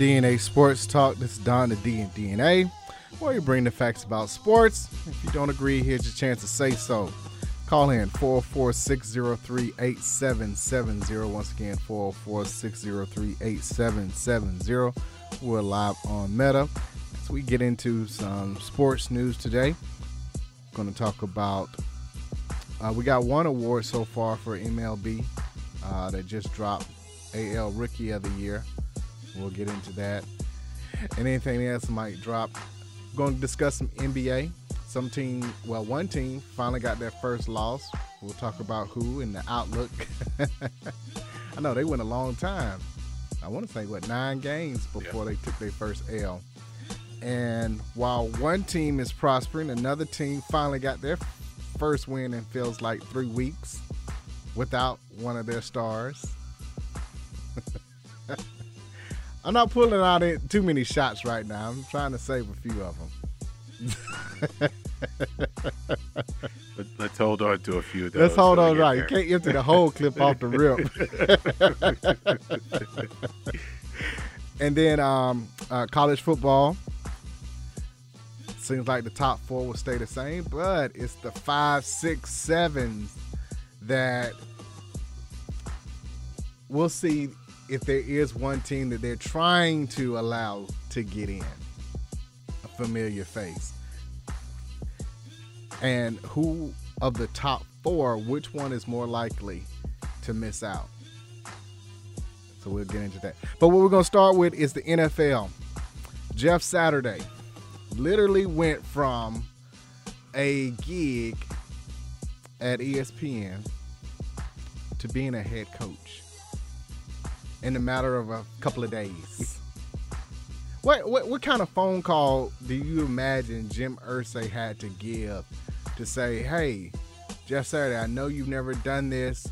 DNA Sports Talk. This is Don, the D and DNA, where you bring the facts about sports. If you don't agree, here's your chance to say so. Call in 404-603-8770. Once again, 404-603-8770. We're live on Meta. So we get into some sports news today. Going to talk about uh, we got one award so far for MLB uh, that just dropped AL Rookie of the Year. We'll get into that. And anything else might drop. Going to discuss some NBA. Some team, well, one team finally got their first loss. We'll talk about who and the outlook. I know they went a long time. I want to say, what, nine games before they took their first L. And while one team is prospering, another team finally got their first win in feels like three weeks without one of their stars. I'm not pulling out it- too many shots right now. I'm trying to save a few of them. Let, let's hold on to a few of those. Let's hold on right. You can't empty the whole clip off the rip. and then um, uh, college football. Seems like the top four will stay the same, but it's the five, six, sevens that we'll see if there is one team that they're trying to allow to get in. A familiar face. And who of the top four, which one is more likely to miss out? So we'll get into that. But what we're going to start with is the NFL. Jeff Saturday literally went from a gig at ESPN to being a head coach in a matter of a couple of days. What, what what kind of phone call do you imagine Jim Irsay had to give to say, "Hey, Jeff Saturday, I know you've never done this.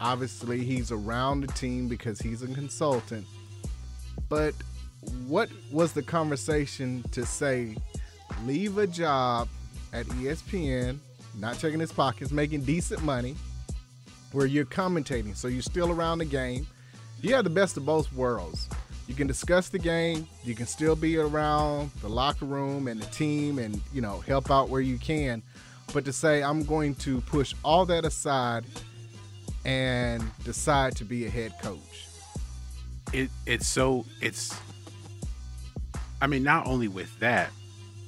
Obviously, he's around the team because he's a consultant. But what was the conversation to say, leave a job at ESPN, not checking his pockets, making decent money, where you're commentating, so you're still around the game. You have the best of both worlds. You can discuss the game, you can still be around the locker room and the team and, you know, help out where you can. But to say I'm going to push all that aside and decide to be a head coach. it it's so it's i mean not only with that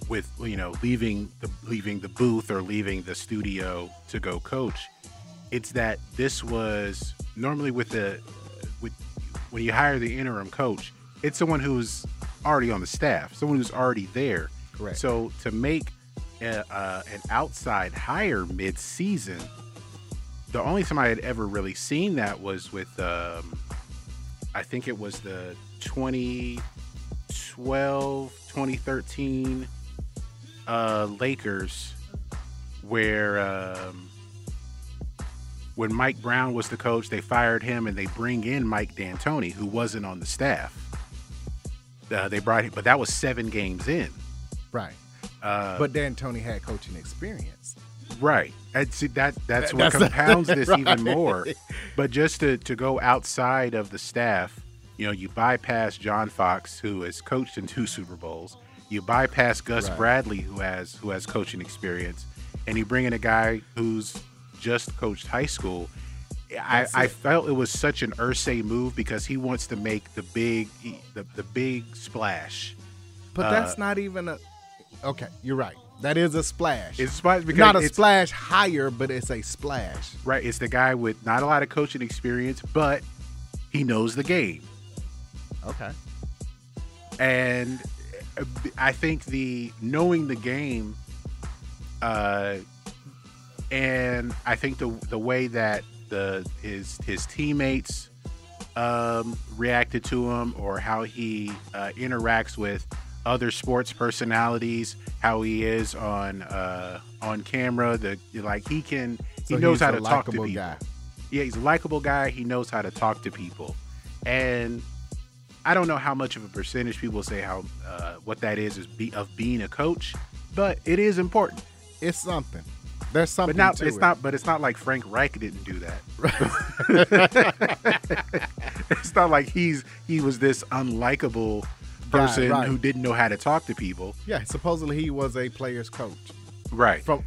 with you know leaving the leaving the booth or leaving the studio to go coach it's that this was normally with the when you hire the interim coach it's someone who's already on the staff someone who's already there Correct. so to make a, uh, an outside hire mid-season the only time i had ever really seen that was with um, I think it was the 2012, 2013 uh, Lakers, where um, when Mike Brown was the coach, they fired him and they bring in Mike D'Antoni, who wasn't on the staff. Uh, they brought him, but that was seven games in. Right. Uh, But D'Antoni had coaching experience. Right. And see, that that's That- what that's- compounds this even more. But just to, to go outside of the staff, you know, you bypass John Fox, who has coached in two Super Bowls. You bypass Gus Right. Bradley, who has who has coaching experience, and you bring in a guy who's just coached high school. I, I felt it was such an Irsay move because he wants to make the big the, the big splash. But Uh, that's not even a. Okay, you're right. That is a splash. It's not a it's, splash higher, but it's a splash. right. It's the guy with not a lot of coaching experience, but he knows the game. Okay. and uh, I think the knowing the game, uh, and I think the the way that the his his teammates um, reacted to him, or how he uh, interacts with other sports personalities, how he is on uh, on camera, the like he can he So knows how to talk to likable people. guy. Yeah, he's a likable guy. He knows how to talk to people, and I don't know how much of a percentage people say how uh, what that is is be, of being a coach, but it is important. It's something. There's something. But not to it's it. not. But it's not like Frank Reich didn't do that. it's not like he's he was this unlikable person right. who didn't know how to talk to people. Yeah, supposedly he was a player's coach. Right. From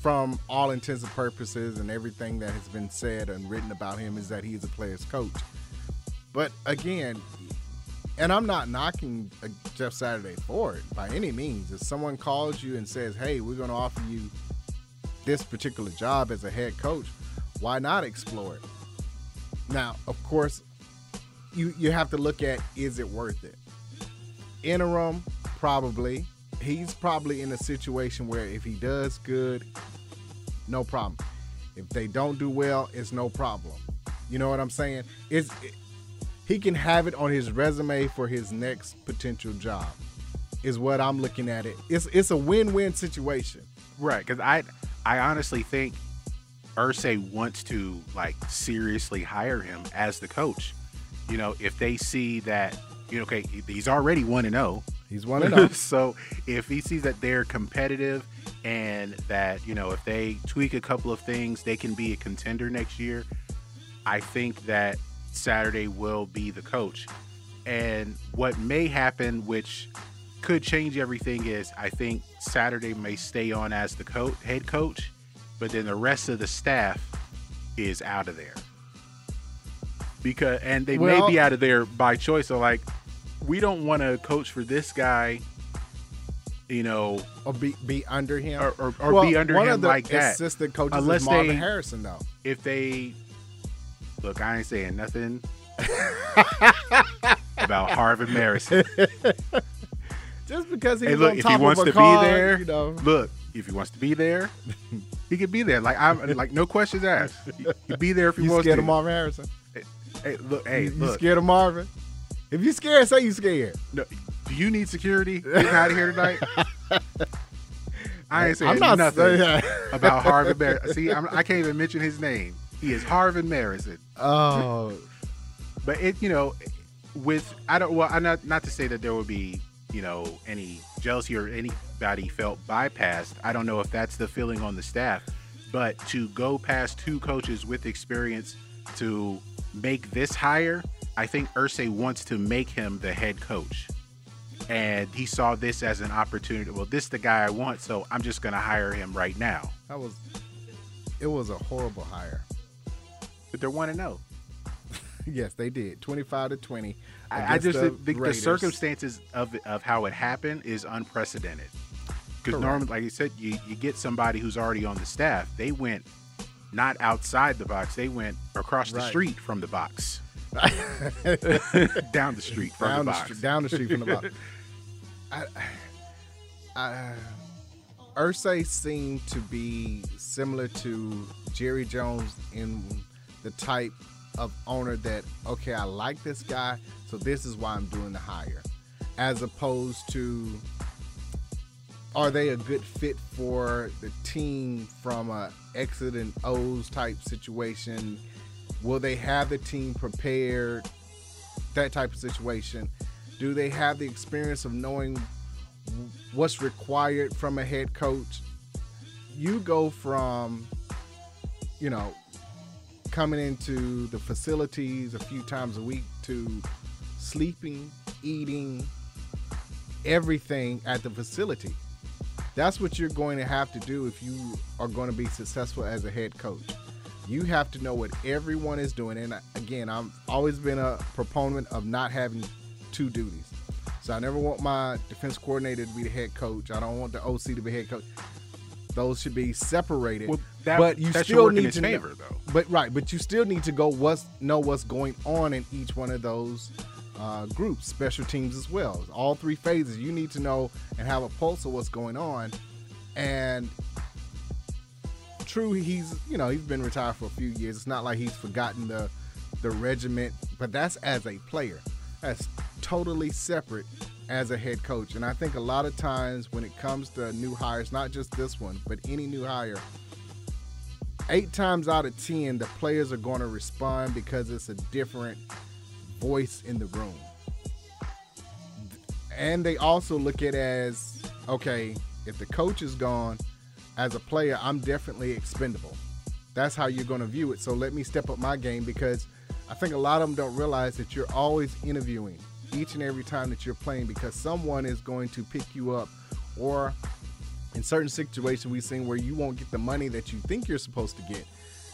from all intents and purposes, and everything that has been said and written about him is that he's a player's coach. But again, and I'm not knocking uh, Jeff Saturday for it by any means. If someone calls you and says, "Hey, we're going to offer you this particular job as a head coach," why not explore it? Now, of course, you you have to look at is it worth it? Interim, probably. He's probably in a situation where if he does good, no problem. If they don't do well, it's no problem. You know what I'm saying? It's he can have it on his resume for his next potential job. Is what I'm looking at it. It's it's a win-win situation. Right, because I I honestly think Irsay wants to like seriously hire him as the coach. You know, if they see that you know, okay, he's already one and zero. He's one and oh. zero. so if he sees that they're competitive and that you know if they tweak a couple of things, they can be a contender next year. I think that Saturday will be the coach. And what may happen, which could change everything, is I think Saturday may stay on as the co- head coach, but then the rest of the staff is out of there. Because and they Well- may be out of there by choice. So like, we don't want to coach for this guy, you know, Or be be under him. or, or, or Well, be under him like that. Assistant coaches Unless is Marvin they- Harrison though. if they look, I ain't saying nothing about Harvard Marison. Just because he's Hey, look, if he wants to car, be there, you know. look, if he wants to be there, he can be there. Like I'm like no questions asked. He can be there if he You wants scared to. of Marvin Harrison? Hey, look, hey, you, you scared of Marvin? If you scared, say you scared. No, do you need security getting out of here tonight? I ain't saying I'm not nothing about Marison. See, I'm, I can't even mention his name. He is Harvard Marison. Oh, But it, you know, with I don't well, I not not to say that there would be you know any jealousy or anybody felt bypassed. I don't know if that's the feeling on the staff, but to go past two coaches with experience to make this hire, I think Irsay wants to make him the head coach. And he saw this as an opportunity. Well, this is the guy I want, so I'm just going to hire him right now. that was. It was a horrible hire. But they're one to oh. know. Yes, they did. Twenty-five to twenty. I, I just the think the, circumstances of of how it happened is unprecedented. Because normally, like you said, you, you get somebody who's already on the staff. They went not outside the box; they went across the Right. street from the box, down the street from down the box. down the street from the box. I, I, Irsay seemed to be similar to Jerry Jones in the type of owner that okay, I like this guy, so this is why I'm doing the hire, as opposed to are they a good fit for the team from a X's and O's type situation? Will they have the team prepared? That type of situation. Do they have the experience of knowing what's required from a head coach? You go from, you know, coming into the facilities a few times a week to sleeping, eating, everything at the facility. That's what you're going to have to do if you are going to be successful as a head coach. You have to know what everyone is doing. And again, I've always been a proponent of not having two duties. So I never want my defense coordinator to be the head coach. I don't want the OC to be head coach. Those should be separated. Well, that, but you still need to know- favor, though. but right, but you still need to go what's know what's going on in each one of those uh, groups, special teams as well. All three phases, you need to know and have a pulse of what's going on. And true, he's you know he's been retired for a few years. It's not like he's forgotten the the regiment, but that's as a player. That's totally separate as a head coach. And I think a lot of times when it comes to new hires, not just this one, but any new hire, eight times out of ten, the players are going to respond because it's a different voice in the room. And they also look at as okay, if the coach is gone, as a player, I'm definitely expendable. That's how you're going to view it. So let me step up my game because I think a lot of them don't realize that you're always interviewing each and every time that you're playing because someone is going to pick you up or in certain situations we've seen where you won't get the money that you think you're supposed to get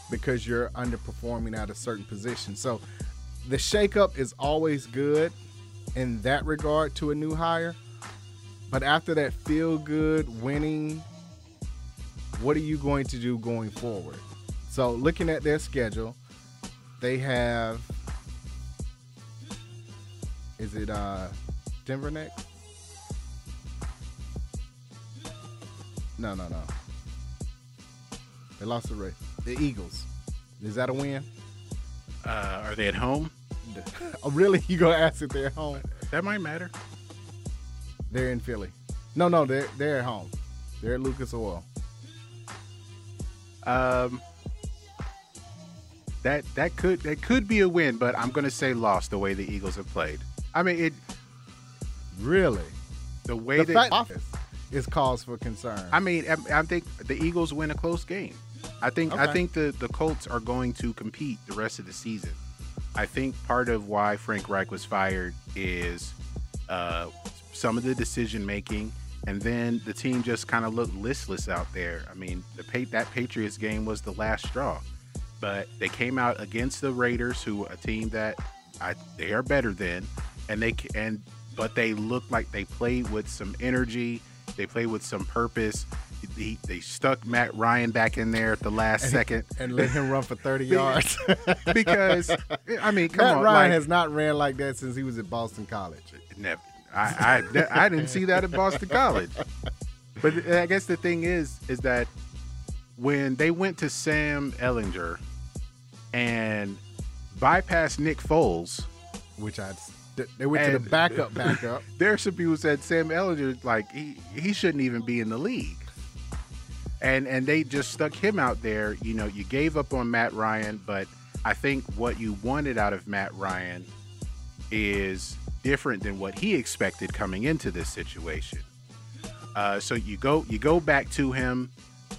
because you're underperforming at a certain position. So the shakeup is always good in that regard to a new hire. But after that feel good winning, what are you going to do going forward? So looking at their schedule, they have is it uh Denver next? No, no, no. They lost the race. The Eagles. Is that a win? Uh, are they at home? Oh, really? You gonna ask if they're at home? That might matter. They're in Philly. No, no, they're they're at home. They're at Lucas Oil. Um, that that could that could be a win, but I'm gonna say lost the way the Eagles have played. I mean, it Really? the way The that office is cause for concern. I mean, I, I think the Eagles win a close game. I think I think the the Colts are going to compete the rest of the season. I think part of why Frank Reich was fired is uh, some of the decision making, and then the team just kind of looked listless out there. I mean, the that Patriots game was the last straw, but they came out against the Raiders, who a team that I, they are better than, and they and but they look like they played with some energy. They played with some purpose. He, they stuck Matt Ryan back in there at the last second and let him run for 30 yards. because I mean, come Matt on, Ryan like, has not ran like that since he was at Boston College. never. I, I I didn't see that at Boston College. But I guess the thing is, is that when they went to Sam Ehlinger and bypassed Nick Foles, Which I they went to the backup backup. there are some people who said Sam Ehlinger like he he shouldn't even be in the league. And and they just stuck him out there. You know, you gave up on Matt Ryan, but I think what you wanted out of Matt Ryan is different than what he expected coming into this situation. Uh, so you go you go back to him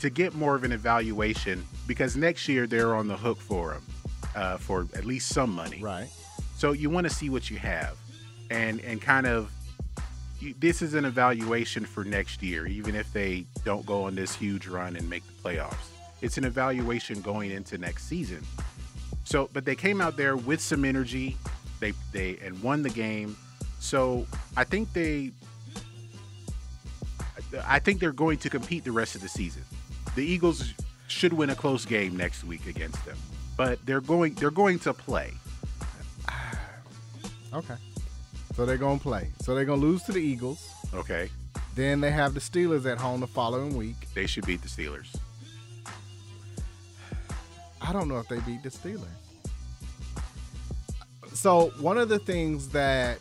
to get more of an evaluation because next year they're on the hook for him uh, for at least some money. right. So you want to see what you have, and and kind of this is an evaluation for next year, even if they don't go on this huge run and make the playoffs. It's an evaluation going into next season. So, but they came out there with some energy, they they and won the game. So I think they, I think they're going to compete the rest of the season. The Eagles should win a close game next week against them, but they're going they're going to play. Okay. So they're gonna play. So they're gonna lose to the Eagles. Okay. Then they have the Steelers at home the following week. They should beat the Steelers. I don't know if they beat the Steelers. So one of the things that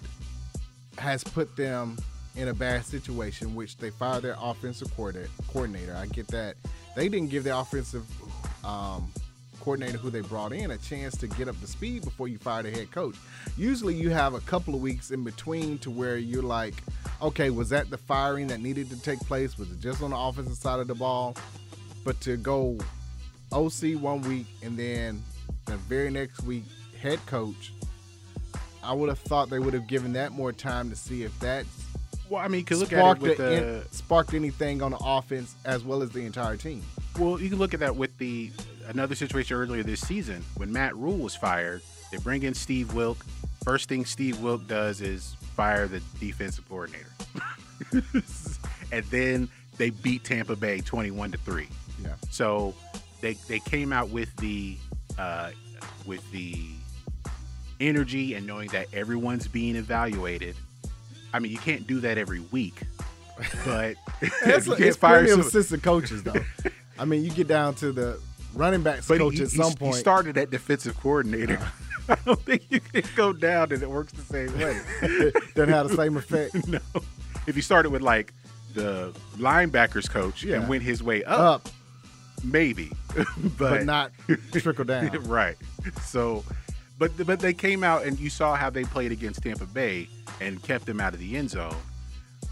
has put them in a bad situation, which they fired their offensive coordinator. coordinator. I get that. They didn't give their offensive um, coordinator who they brought in a chance to get up to speed before you fire the head coach. Usually you have a couple of weeks in between to where you're like, okay, was that the firing that needed to take place? Was it just on the offensive side of the ball? But to go OC one week and then the very next week head coach, I would have thought they would have given that more time to see if that Well, I mean, because look at it with the- the. sparked anything on the offense as well as the entire team. Well, you can look at that with the another situation earlier this season when Matt Rhule was fired. They bring in Steve Wilk. First thing Steve Wilk does is fire the defensive coordinator, and then they beat Tampa Bay twenty-one to three. Yeah. So they they came out with the uh, with the energy and knowing that everyone's being evaluated. I mean, you can't do that every week, but That's you can't it's fire some- assistant coaches though. I mean, you get down to the running backs But coach he, at he- some he point. started at defensive coordinator. I don't think you can go down and it works the same way. doesn't have the same effect. no. If he started with like the linebackers coach Yeah. and went his way up, Up, maybe, but, but not trickle down. right. So, but but they came out and you saw how they played against Tampa Bay and kept them out of the end zone.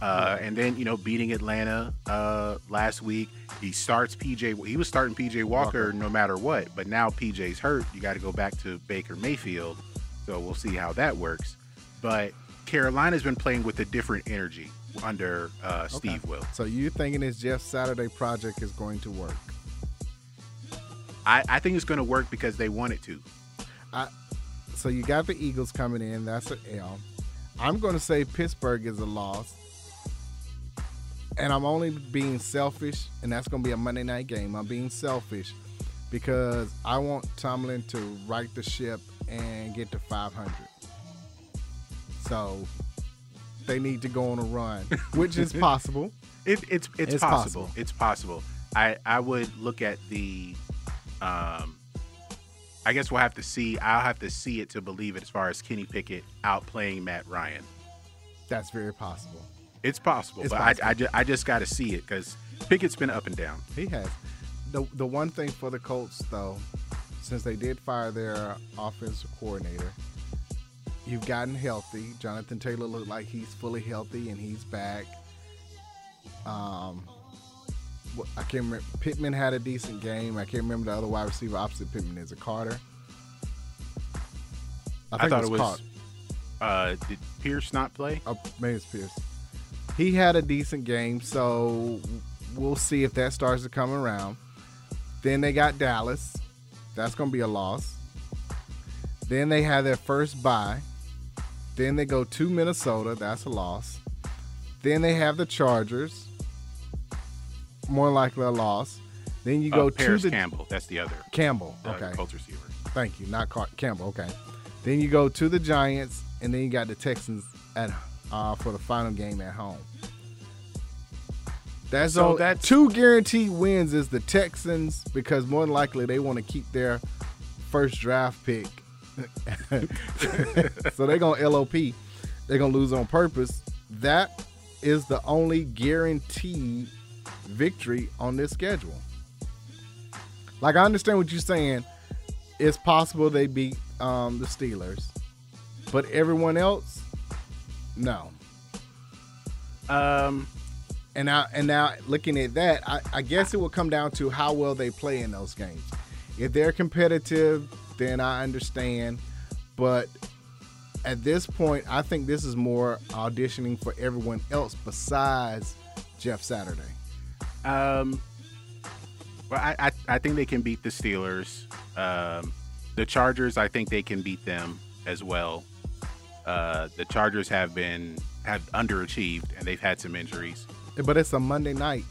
Uh, and then you know beating Atlanta uh, last week, he starts PJ. He was starting PJ Walker, Walker. no matter what. But now PJ's hurt. You got to go back to Baker Mayfield. So we'll see how that works. But Carolina's been playing with a different energy under uh, Steve Will. So you thinking this Jeff Saturday project is going to work? I, I think it's going to work because they want it to. So you got the Eagles coming in. That's an L. I'm going to say Pittsburgh is a loss. And I'm only being selfish, and that's going to be a Monday night game. I'm being selfish because I want Tomlin to right the ship and get to 500. So they need to go on a run, which is possible. It, it's it's, It's possible. possible. It's possible. I I would look at the, um, I guess we'll have to see. I'll have to see it to believe it. As far as Kenny Pickett outplaying Matt Ryan, That's very possible. It's possible. It's but possible. I I, ju- I just got to see it because Pickett's been up and down. He has. The the one thing for the Colts though, since they did fire their offensive coordinator, you've gotten healthy. Jonathan Taylor looked like he's fully healthy and he's back. Um, I can't remember. Pittman had a decent game. I can't remember the other wide receiver opposite Pittman is it Carter. I, I, thought it was. Carter. Uh, did Pierce not play? Oh, maybe it's Pierce. He had a decent game, so we'll see if that starts to come around. Then they got Dallas. That's going to be a loss. Then they have their first bye. Then they go to Minnesota. That's a loss. Then they have the Chargers. More likely a loss. Then you Uh, go Parris to the Campbell. That's the other Campbell. Okay. Colts receiver. Thank you. Not Car- Campbell. Okay. Then you go to the Giants, and then you got the Texans at uh, for the final game at home. That's So all. that's- two guaranteed wins is the Texans because more than likely they want to keep their first draft pick. so they're gonna LOP. They're gonna lose on purpose. That is the only guaranteed victory on this schedule. Like I understand what you're saying. It's possible they beat um, the Steelers, but everyone else, no. Um, And now, and now, looking at that, I, I guess it will come down to how well they play in those games. If they're competitive, then I understand. But at this point, I think this is more auditioning for everyone else besides Jeff Saturday. Um, well, I, I I think they can beat the Steelers. Um, the Chargers, I think they can beat them as well. Uh, the Chargers have been have underachieved and they've had some injuries. But it's a Monday night.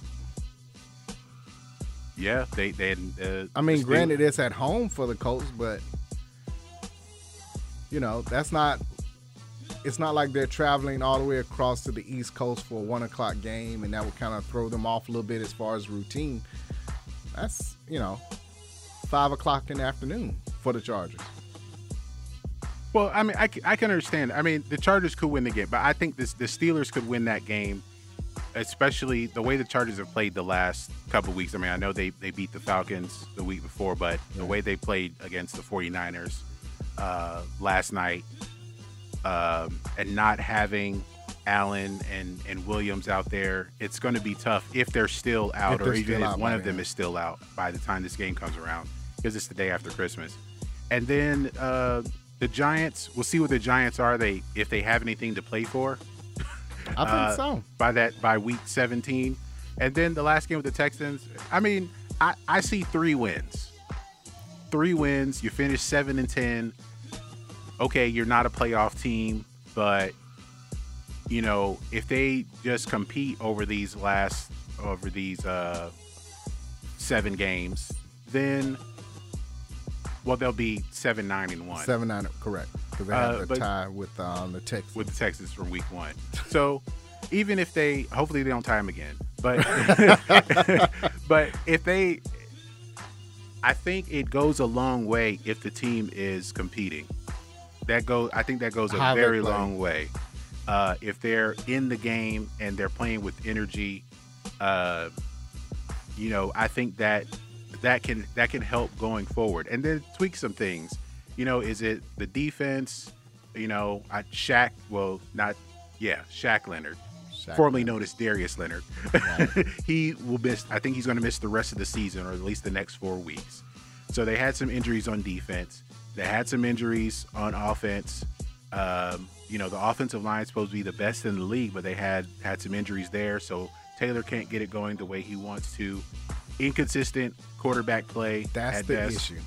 Yeah, they they. Uh, I mean, granted, it's at home for the Colts, but you know that's not. It's not like they're traveling all the way across to the East Coast for a one o'clock game, and that would kind of throw them off a little bit as far as routine. That's you know, five o'clock in the afternoon for the Chargers. Well, I mean, I can understand. I mean, the Chargers could win the game, but I think this the Steelers could win that game, especially the way the Chargers have played the last couple weeks. I mean, I know they, they beat the Falcons the week before, but the way they played against the 49ers uh, last night um, and not having Allen and, and Williams out there, it's going to be tough if they're still out or even if one of them is still out by the time this game comes around because it's the day after Christmas. And then uh, the Giants, we'll see what the Giants are. They if they have anything to play for I think Uh, so. by that by week 17. And then the last game with the Texans, I mean, I, I see three wins. three wins. You finish seven and ten. Okay, you're not a playoff team, but you know if they just compete over these last over these uh, seven games, then well they'll be seven nine and one. Seven, nine, correct? Because they Uh, have the but- tie with um, the Texans. with the Texans from week one. So even if they, hopefully they don't tie them again, but but if they, I think it goes a long way if the team is competing. That goes, I think that goes a How very long way. Uh, if they're in the game and they're playing with energy, uh, you know, I think that that can that can help going forward, and then tweak some things. You know, is it the defense? You know, I Shaq. Well, not yeah, Shaq Leonard, Shaq formerly known as Darius Leonard. he will miss. I think he's going to miss the rest of the season, or at least the next four weeks. So they had some injuries on defense. They had some injuries on offense. Um, you know, the offensive line is supposed to be the best in the league, but they had had some injuries there. So Taylor can't get it going the way he wants to. Inconsistent quarterback play. That's at the best. issue.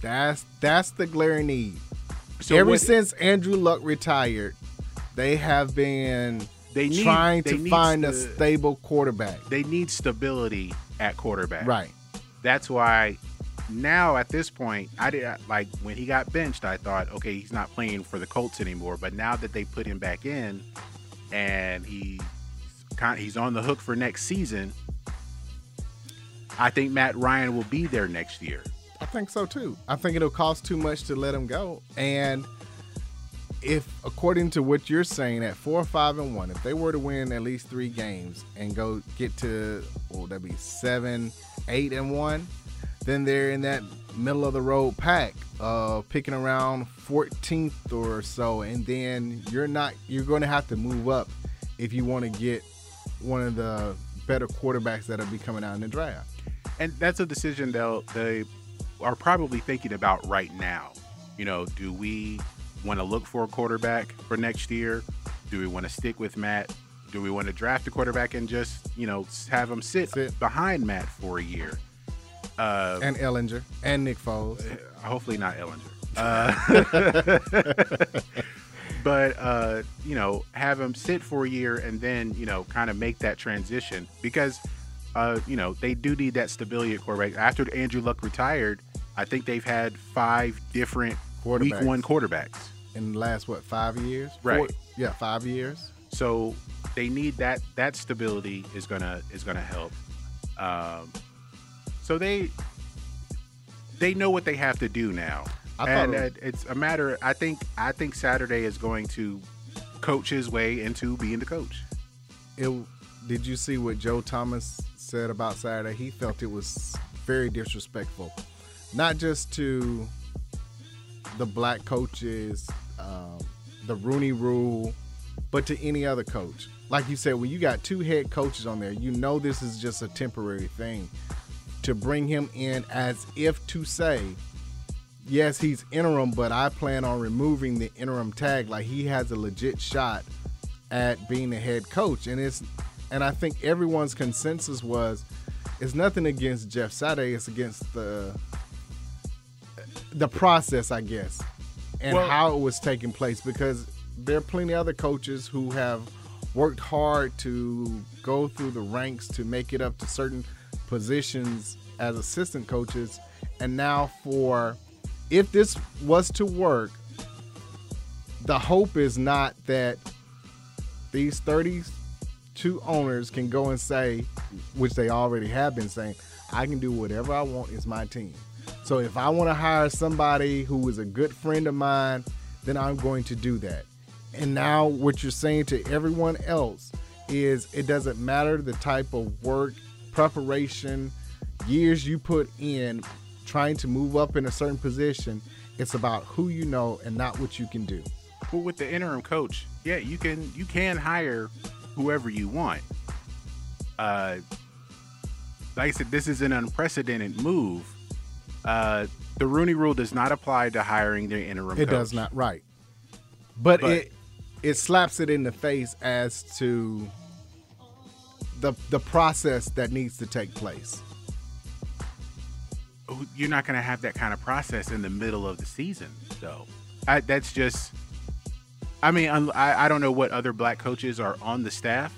That's that's the glaring need. So Ever what- since Andrew Luck retired, they have been They need- trying they to find a stable quarterback. they need stability at quarterback. Right. That's why now at this point, I did like when he got benched, I thought, okay, he's not playing for the Colts anymore. But now that they put him back in, and he he's on the hook for next season, I think Matt Ryan will be there next year. I think so too. I think it'll cost too much to let him go. And if, according to what you're saying, at four, five, and one, if they were to win at least three games and go get to, what would that be, seven, eight, and one, then they're in that middle of the road pack, uh, picking around 14th or so. And then you're not, you're going to have to move up if you want to get one of the better quarterbacks that'll be coming out in the draft. And that's a decision they'll they are probably thinking about right now. You know, do we want to look for a quarterback for next year? Do we want to stick with Matt? Do we want to draft a quarterback and just you know have him sit, Sit. behind Matt for a year? Uh, And Ehlinger and Nick Foles. hopefully not Ehlinger. Uh, but uh, you know, have him sit for a year and then you know, kind of make that transition because uh, you know they do need that stability at quarterback. After Andrew Luck retired, I think they've had five different week one quarterbacks. in the last what five years? Right. yeah, five years. So they need that that stability is gonna is gonna help. Um, so they they know what they have to do now, I and thought it- it's a matter. I think I think Saturday is going to coach his way into being the coach. It. Did you see what Joe Thomas said about Saturday? He felt it was very disrespectful, not just to the black coaches, um, the Rooney Rule, but to any other coach. Like you said, when you got two head coaches on there, you know this is just a temporary thing. To bring him in as if to say, yes, he's interim, but I plan on removing the interim tag. Like he has a legit shot at being the head coach, and it's and I think everyone's consensus was it's nothing against Jeff Saturday, it's against the the process, I guess, and Well- how it was taking place because there are plenty of other coaches who have worked hard to go through the ranks to make it up to certain positions as assistant coaches. And now for if this was to work the hope is not that these 32 owners can go and say which they already have been saying i can do whatever i want it's my team. So if i want to hire somebody who is a good friend of mine then i'm going to do that. And now what you're saying to everyone else is it doesn't matter the type of work preparation years you put in trying to move up in a certain position it's about who you know and not what you can do. But with the interim coach, yeah, you can you can hire whoever you want. Uh, like I said, this is an unprecedented move. Uh, the Rooney Rule does not apply to hiring the interim. It coach. does not, right? But, But- it it slaps it in the face as to the the process that needs to take place. you're not going to have that kind of process in the middle of the season, though. I, that's just. I mean, I, I don't know what other black coaches are on the staff,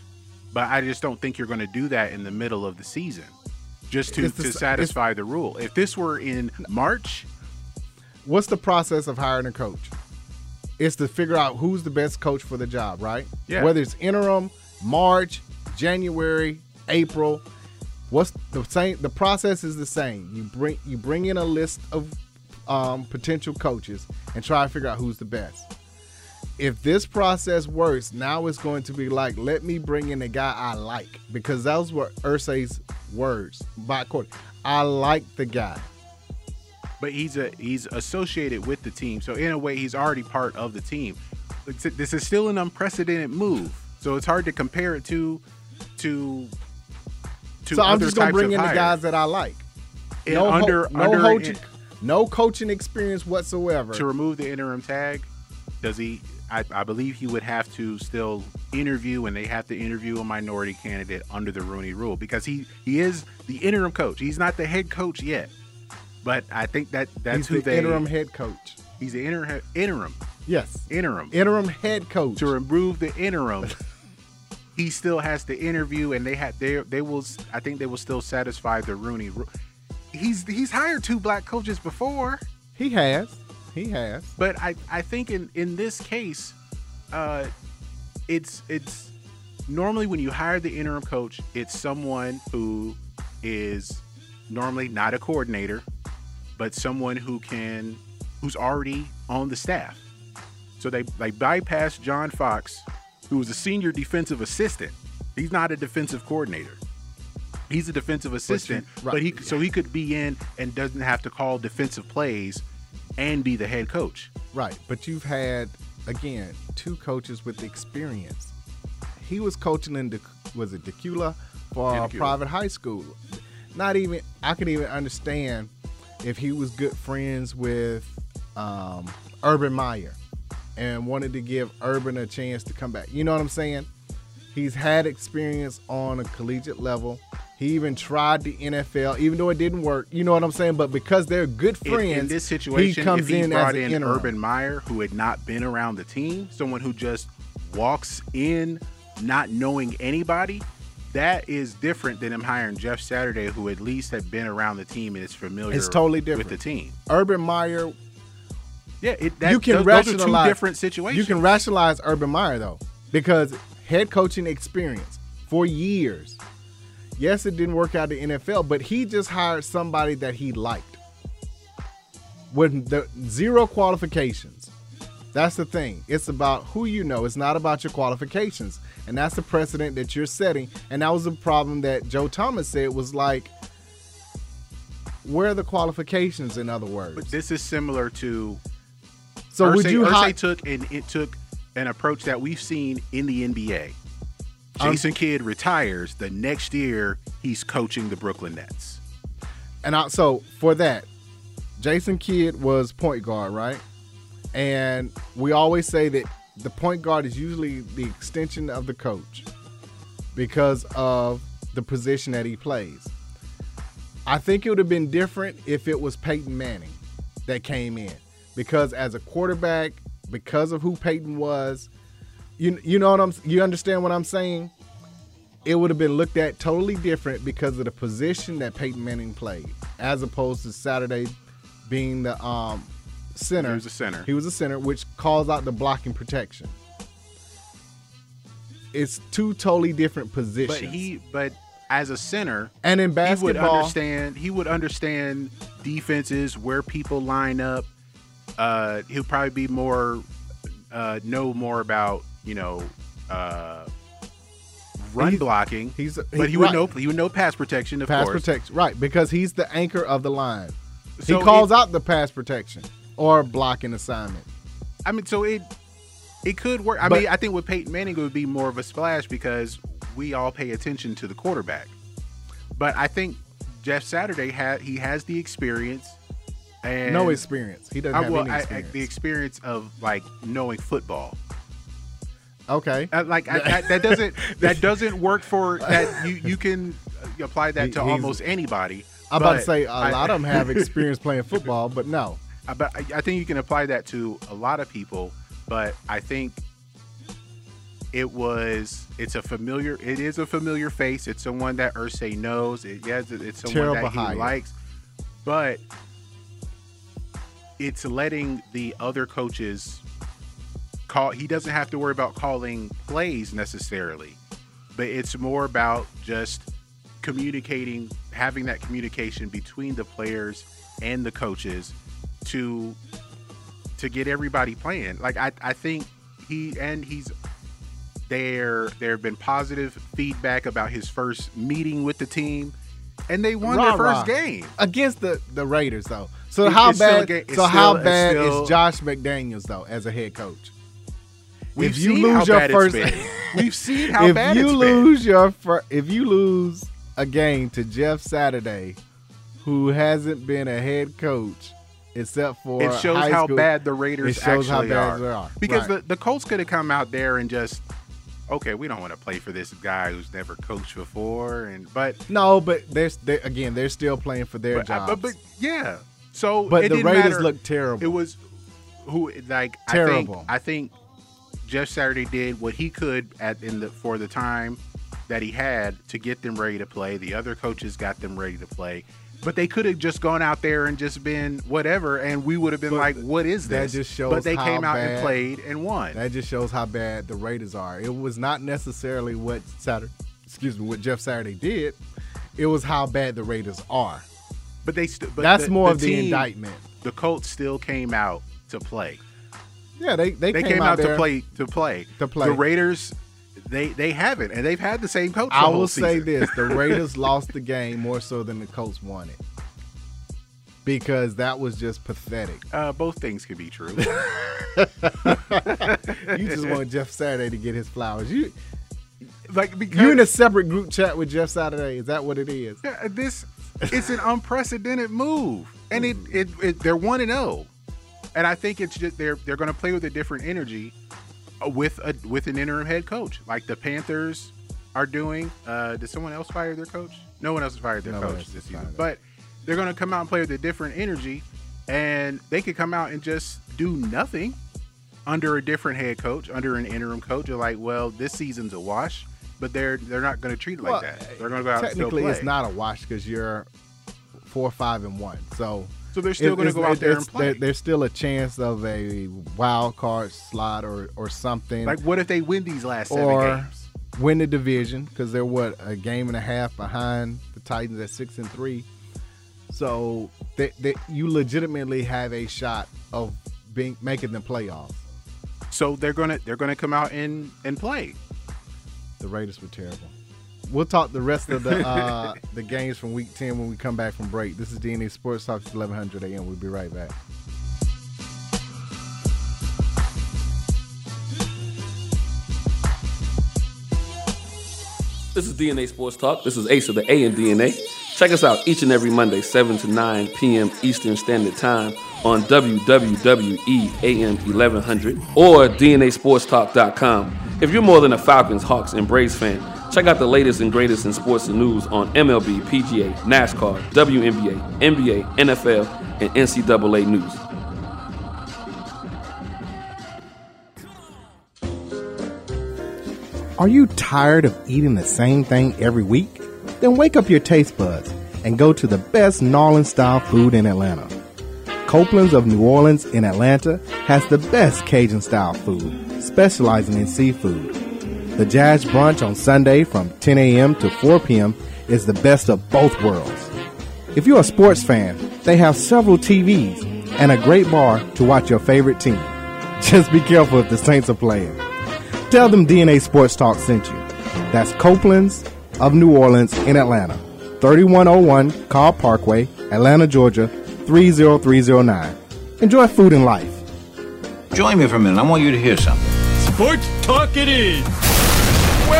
but I just don't think you're going to do that in the middle of the season, just to, the to satisfy the rule. If this were in March, What's the process of hiring a coach? It's to figure out who's the best coach for the job, right? Yeah. Whether it's interim, March, January, April, what's the same? The process is the same. You bring you bring in a list of um, potential coaches and try to figure out who's the best. If this process works, now it's going to be like, let me bring in a guy I like because those were Irsay's words by court. I like the guy. but he's a he's associated with the team, so in a way, he's already part of the team. This is still an unprecedented move, so it's hard to compare it to to. to so I'm just gonna bring in the guys that I like. And no, ho- under no, under coaching, no coaching experience whatsoever. to remove the interim tag. Does he? I, I believe he would have to still interview, and they have to interview a minority candidate under the Rooney Rule because he he is the interim coach. He's not the head coach yet, but I think that that's He's who the they. interim head coach. He's the interim interim Yes, interim. interim head coach. to remove the interim, he still has to interview, and they had they they will. I think they will still satisfy the Rooney. Rule. He's he's hired two black coaches before. He has, he has. But I, I think in, in this case, uh, it's it's normally when you hire the interim coach, it's someone who is normally not a coordinator, but someone who can who's already on the staff. So they they bypassed John Fox, who was a senior defensive assistant. He's not a defensive coordinator. He's a defensive assistant, but, right. he so he could be in and doesn't have to call defensive plays and be the head coach. Right, but you've had again two coaches with experience. He was coaching in, De, was it Decula for a private high school. Not even I could even understand if he was good friends with um, Urban Meyer and wanted to give Urban a chance to come back. You know what I'm saying? He's had experience on a collegiate level. He even tried the NFL, even though it didn't work. You know what I'm saying? But because they're good In- friends, in, this situation, he comes if he in brought as an in interim. Urban Meyer, who had not been around the team, someone who just walks in not knowing anybody, that is different than him hiring Jeff Saturday, who at least had been around the team and is familiar. It's totally different with the team. Urban Meyer Yeah, it, that, you can those, those are rationalize two different situations. You can rationalize Urban Meyer though, because head coaching experience for years. Yes, it didn't work out in the NFL, but he just hired somebody that he liked with the zero qualifications. That's the thing. It's about who you know. It's not about your qualifications, and that's the precedent that you're setting. And that was the problem that Joe Thomas said was like, where are the qualifications? In other words, But this is similar to so would you hire? took and it took an approach that we've seen in the NBA. Um, Jason Kidd retires. The next year, he's coaching the Brooklyn Nets. And I, so for that, Jason Kidd was point guard, right? And we always say that the point guard is usually the extension of the coach because of the position that he plays. I think it would have been different if it was Peyton Manning that came in because as a quarterback, because of who Peyton was, you you know what I'm you understand what I'm saying? It would have been looked at totally different because of the position that Peyton Manning played, as opposed to Saturday being the um, center. He was a center. He was a center, which calls out the blocking protection. It's two totally different positions. But he, but as a center, and in basketball, he would understand. He would understand defenses, where people line up. Uh, he'll probably be more, uh, know more about you know, uh, run He's- blocking. he's- but he- he would right. know he would know pass protection, of pass course. protection, right? Because he's the anchor of the line. So he calls it- out the pass protection or blocking assignment. I mean, so it it could work. I But- mean, I think with Peyton Manning it would be more of a splash because we all pay attention to the quarterback. But I think Jeff Saturday had he has the experience and no experience. He doesn't I, have well, any I- I- experience. the experience of like knowing football. Okay. Uh, like I, that, that doesn't that doesn't work for that. You you can apply that to he's- almost anybody. I'm about to say a I- lot of them have experience playing football, but no. I, but I, think you can apply that to a lot of people. But I think it was it's a familiar it is a familiar face. It's someone that Irsay knows. It, yes, it's someone Terrible that he hire. likes. But it's letting the other coaches call. He doesn't have to worry about calling plays necessarily, but it's more about just communicating, having that communication between the players and the coaches to to get everybody playing. Like I, I think he and he's there. There have been positive feedback about his first meeting with the team, and they won their Rah-rah. first game. against the the Raiders though. So It- how it's still a bad? so how still- it's bad still- is Josh McDaniels though as a head coach? We've if you seen lose how your bad first. We've seen how if bad you it's been. lose your fir- if you lose a game to Jeff Saturday, who hasn't been a head coach except for it shows how school, bad the Raiders it shows how actually bad are. they are. Because Right. the, the Colts could have come out there and just, okay, we don't want to play for this guy who's never coached before, and but no, but they're, they again they're still playing for their but, uh, jobs. but, but yeah. So But it the didn't Raiders matter. look terrible. It was who like Terrible. I think, I think Jeff Saturday did what he could at in the for the time that he had to get them ready to play. The other coaches got them ready to play. But they could have just gone out there and just been whatever, and we would have been But like, "What is that just shows But they came out and played and won. That just shows how bad the Raiders are. It was not necessarily what Saturday, excuse me, what Jeff Saturday did. It was how bad the Raiders are. But they st- but That's the- more the of the indictment. The Colts still came out to play. Yeah, they they, They came, out, there. to play to play. To play. The Raiders, they they haven't, and they've had the same coach. I will say this: the Raiders lost the game more so than the Colts won it because that was just pathetic. Uh, both things could be true. You just want Jeff Saturday to get his flowers. You like because you in a separate group chat with Jeff Saturday. Is that what it is? Yeah, this it's an unprecedented move, and it, it, it they're one and zero, and I think it's just they're they're going to play with a different energy uh, with a with an interim head coach like the Panthers are doing. Uh, did someone else fire their coach? No one else fired their No coach this season, but they're going to come out and play with a different energy, and they could come out and just do nothing under a different head coach, under an interim coach. You're like, well, this season's a wash. But they're they're not going to treat it like Well, that. They're going to go out and still Technically, play. it's not a wash because you're four, five, and one. So So they're still going to go out there and play. there's still a chance of a wild card slot or or something. Like, what if they win these last seven or games? win the division because they're what a game and a half behind the Titans at six and three. So they, they, you legitimately have a shot of being making the playoffs. So they're gonna they're gonna come out and and play. The Raiders were terrible. We'll talk the rest of the uh, the games from Week Ten when we come back from break. This is DNA Sports Talk. Eleven hundred a.m. We'll be right back. This is DNA Sports Talk. This is Ace of the A and DNA. Check us out each and every Monday, 7 to 9 p.m. Eastern Standard Time on WWWE AM 1100 or DNASportsTalk.com. If you're more than a Falcons, Hawks, and Braves fan, check out the latest and greatest in sports and news on MLB, PGA, NASCAR, WNBA, NBA, NFL, and NCAA news. Are you tired of eating the same thing every week? Then wake up your taste buds and go to the best Gnarling style food in Atlanta. Copeland's of New Orleans in Atlanta has the best Cajun style food, specializing in seafood. The Jazz Brunch on Sunday from 10 a.m. to 4 p.m. is the best of both worlds. If you're a sports fan, they have several TVs and a great bar to watch your favorite team. Just be careful if the Saints are playing. Tell them DNA Sports Talk sent you. That's Copeland's of New Orleans in Atlanta. 3101 Carl Parkway, Atlanta, Georgia 30309. Enjoy food and life. Join me for a minute. I want you to hear something. Sports talk it is.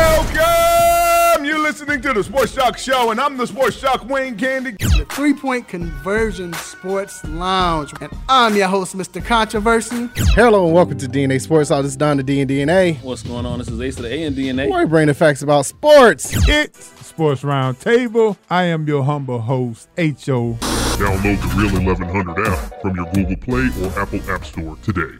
Welcome! You're listening to the Sports Shock Show, and I'm the Sports Shock Wayne Candy. the Three Point Conversion Sports Lounge. And I'm your host, Mr. Controversy. Hello and welcome to DNA Sports Talk. This is Don the D and DNA. What's going on? This is Ace of the A and DNA. Where we bring the facts about sports. It's Sports Roundtable. I am your humble host, H.O. Download the Real 1100 app from your Google Play or Apple App Store today.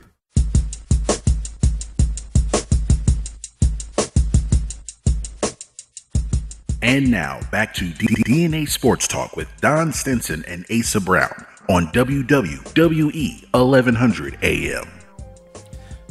And now back to DNA Sports Talk with Don Stinson and Asa Brown on WWE 1100 AM.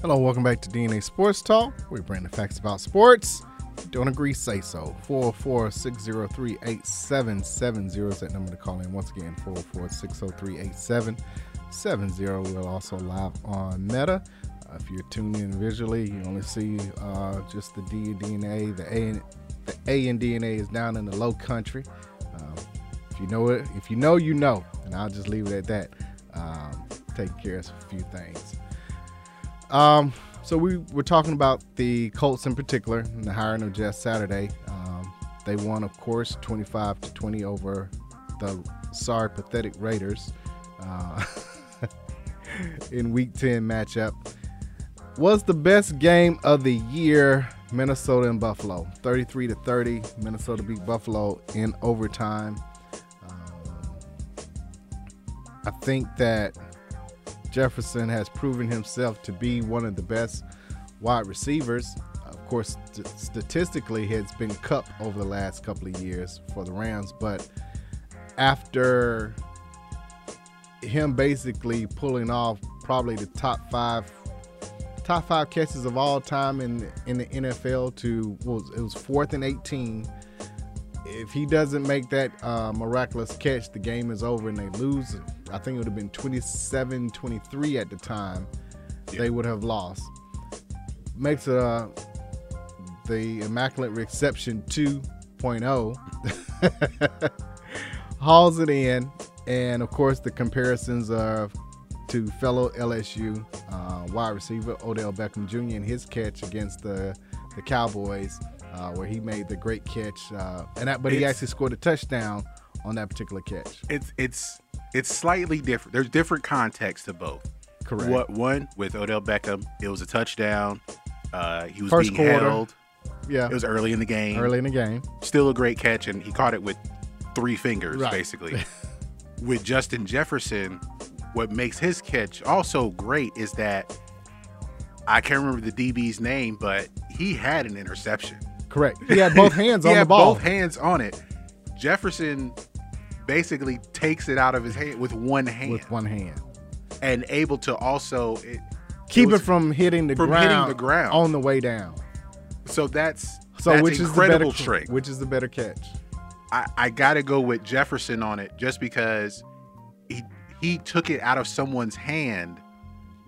Hello, welcome back to DNA Sports Talk. We bring the facts about sports. Don't agree, say so. 404 603 8770 is that number to call in. Once again, 404 603 8770. We're also live on Meta. Uh, if you're tuned in visually, you only see uh, just the D DNA. The A and the A and DNA is down in the low country. Um, if you know it, if you know, you know. And I'll just leave it at that. Um, taking care of a few things. Um, so we were talking about the Colts in particular and the hiring of Jeff Saturday. Um, they won, of course, 25 to 20 over the sorry pathetic Raiders uh, in Week 10 matchup. Was the best game of the year Minnesota and Buffalo, 33 to 30. Minnesota beat Buffalo in overtime. Um, I think that Jefferson has proven himself to be one of the best wide receivers. Of course, st- statistically, has been Kupp over the last couple of years for the Rams, but after him basically pulling off probably the top five top five catches of all time in in the NFL to was it was fourth and 18 if he doesn't make that uh, miraculous catch, the game is over and they lose. I think it would have been 27 23 at the time. Yeah. They would have lost. Makes uh, the Immaculate Reception 2.0. Hauls it in. And of course, the comparisons of to fellow LSU uh, wide receiver Odell Beckham Jr. and his catch against the, the Cowboys uh, where he made the great catch, uh, and that, but he actually scored a touchdown on that particular catch. It's it's it's slightly different. There's different context to both. Correct. What one with Odell Beckham? It was a touchdown. Uh, he was First being quarter. held. Yeah, it was early in the game. Early in the game. Still a great catch, and he caught it with three fingers, right. basically. with Justin Jefferson, what makes his catch also great is that I can't remember the DB's name, but he had an interception. Correct. He had both hands on the ball. Both hands on it. Jefferson basically takes it out of his hand with one hand. With one hand. And able to also it, keep it, it, from hitting the from ground hitting the ground on the way down. So that's so that's which incredible is the better, trick. Which is the better catch? I, I gotta go with Jefferson on it just because he he took it out of someone's hand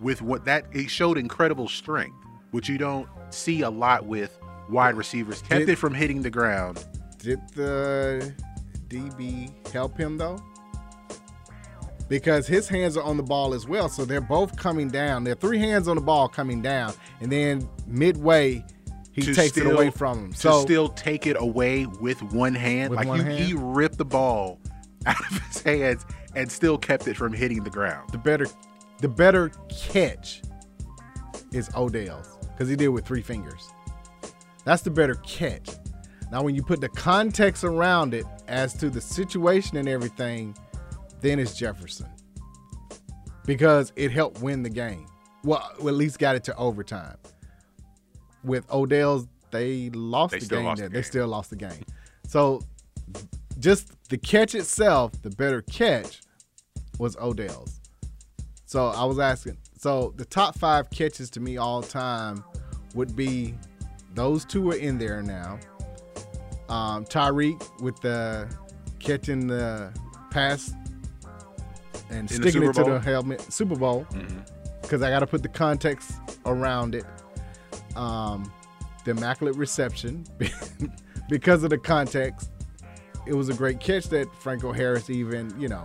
with what that he showed incredible strength, which you don't see a lot with wide receivers kept did, it from hitting the ground. Did the DB help him though? Because his hands are on the ball as well, so they're both coming down. They're three hands on the ball coming down, and then midway he takes still, it away from him. So still take it away with one hand, with like one he, hand? he ripped the ball out of his hands and still kept it from hitting the ground. The better, the better catch is Odell's because he did it with three fingers. That's the better catch. Now, when you put the context around it as to the situation and everything, then it's Jefferson because it helped win the game. Well, at least got it to overtime. With Odell's, they lost they the game. Lost there. The they still lost the game. So, just the catch itself, the better catch was Odell's. So I was asking. So the top five catches to me all time would be those two are in there now. Um, Tyree with the catching the pass and in sticking it to the helmet Super Bowl because mm-hmm. I got to put the context around it. Um, the immaculate reception because of the context. It was a great catch that Franco Harris even you know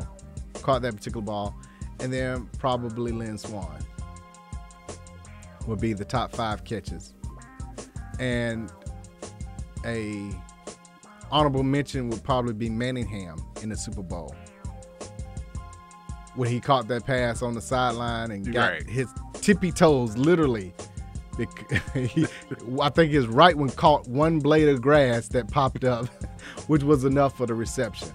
caught that particular ball, and then probably Lynn Swann would be the top five catches and a honorable mention would probably be Manningham in the Super Bowl when he caught that pass on the sideline and got right. his tippy toes literally he- I think his right one caught one blade of grass that popped up, which was enough for the reception.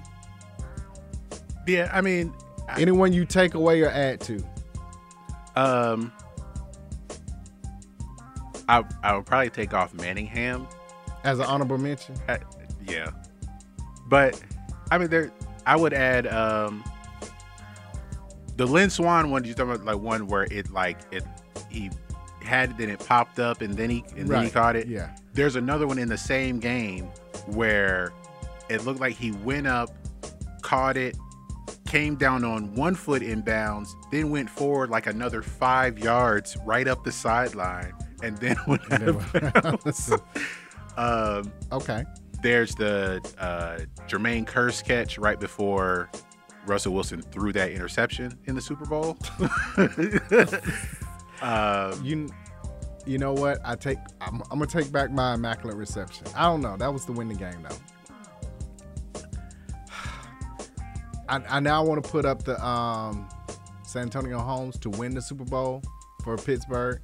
Yeah, I mean, I- Anyone you take away or add to? um, I I would probably take off Manningham. As an honorable mention? Uh, yeah, but I mean, there I would add um the Lynn Swann one. You talking about like one where it like it he had it, then it popped up, and then he and then he caught it. yeah. There's another one in the same game where it looked like he went up, caught it, came down on one foot inbounds, then went forward like another five yards right up the sideline, and then went out of bounds. um, Okay. there's the uh, Jermaine Kearse catch right before Russell Wilson threw that interception in the Super Bowl. um, You you know what? I take I'm, I'm gonna take back my immaculate reception. I don't know. That was to win the game though. I, I now want to put up the um Santonio Holmes to win the Super Bowl for Pittsburgh.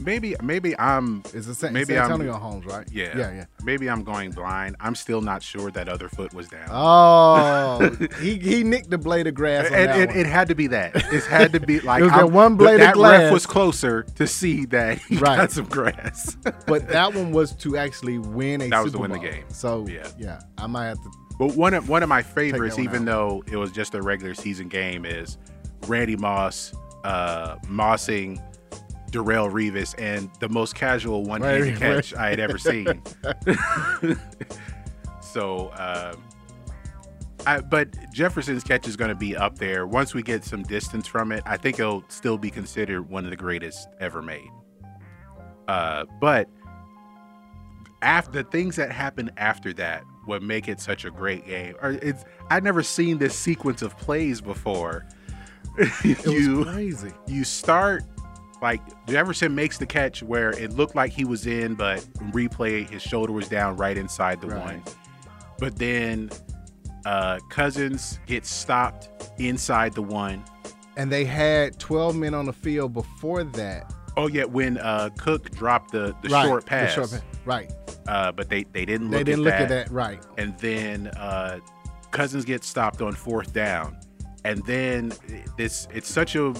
maybe maybe I'm Is it San, maybe San I'm Antonio Holmes, right? yeah Yeah, yeah. maybe I'm going blind. I'm still not sure that other foot was down. Oh, he he nicked the blade of grass. On it, it, had to be that. It had to be like It was that I'm- one blade of that glass. ref was closer to see that he Right. got some grass. but that one was to actually win a That was to win the game. So Yeah. yeah, I might have to. But one of one of my favorites, one even though it was just a regular season game, is Randy Moss uh, mossing Darrelle Revis and the most casual one-handed Right, catch right. I had ever seen. so, um, I, but Jefferson's catch is going to be up there once we get some distance from it. I think it'll still be considered one of the greatest ever made. Uh, but after the things that happen after that would make it such a great game. Or it's I'd never seen this sequence of plays before. It you was crazy. you start like Jefferson makes the catch where it looked like he was in, but replay his shoulder was down right inside the Right. one. But then uh Cousins gets stopped inside the one. And they had 12 men on the field before that. Oh yeah, when uh Cook dropped the, the Right, short the pass. short pa- right. Uh but they, they didn't look They didn't at look that. at that. Right. and then uh, Cousins gets stopped on fourth down, and then this it's such a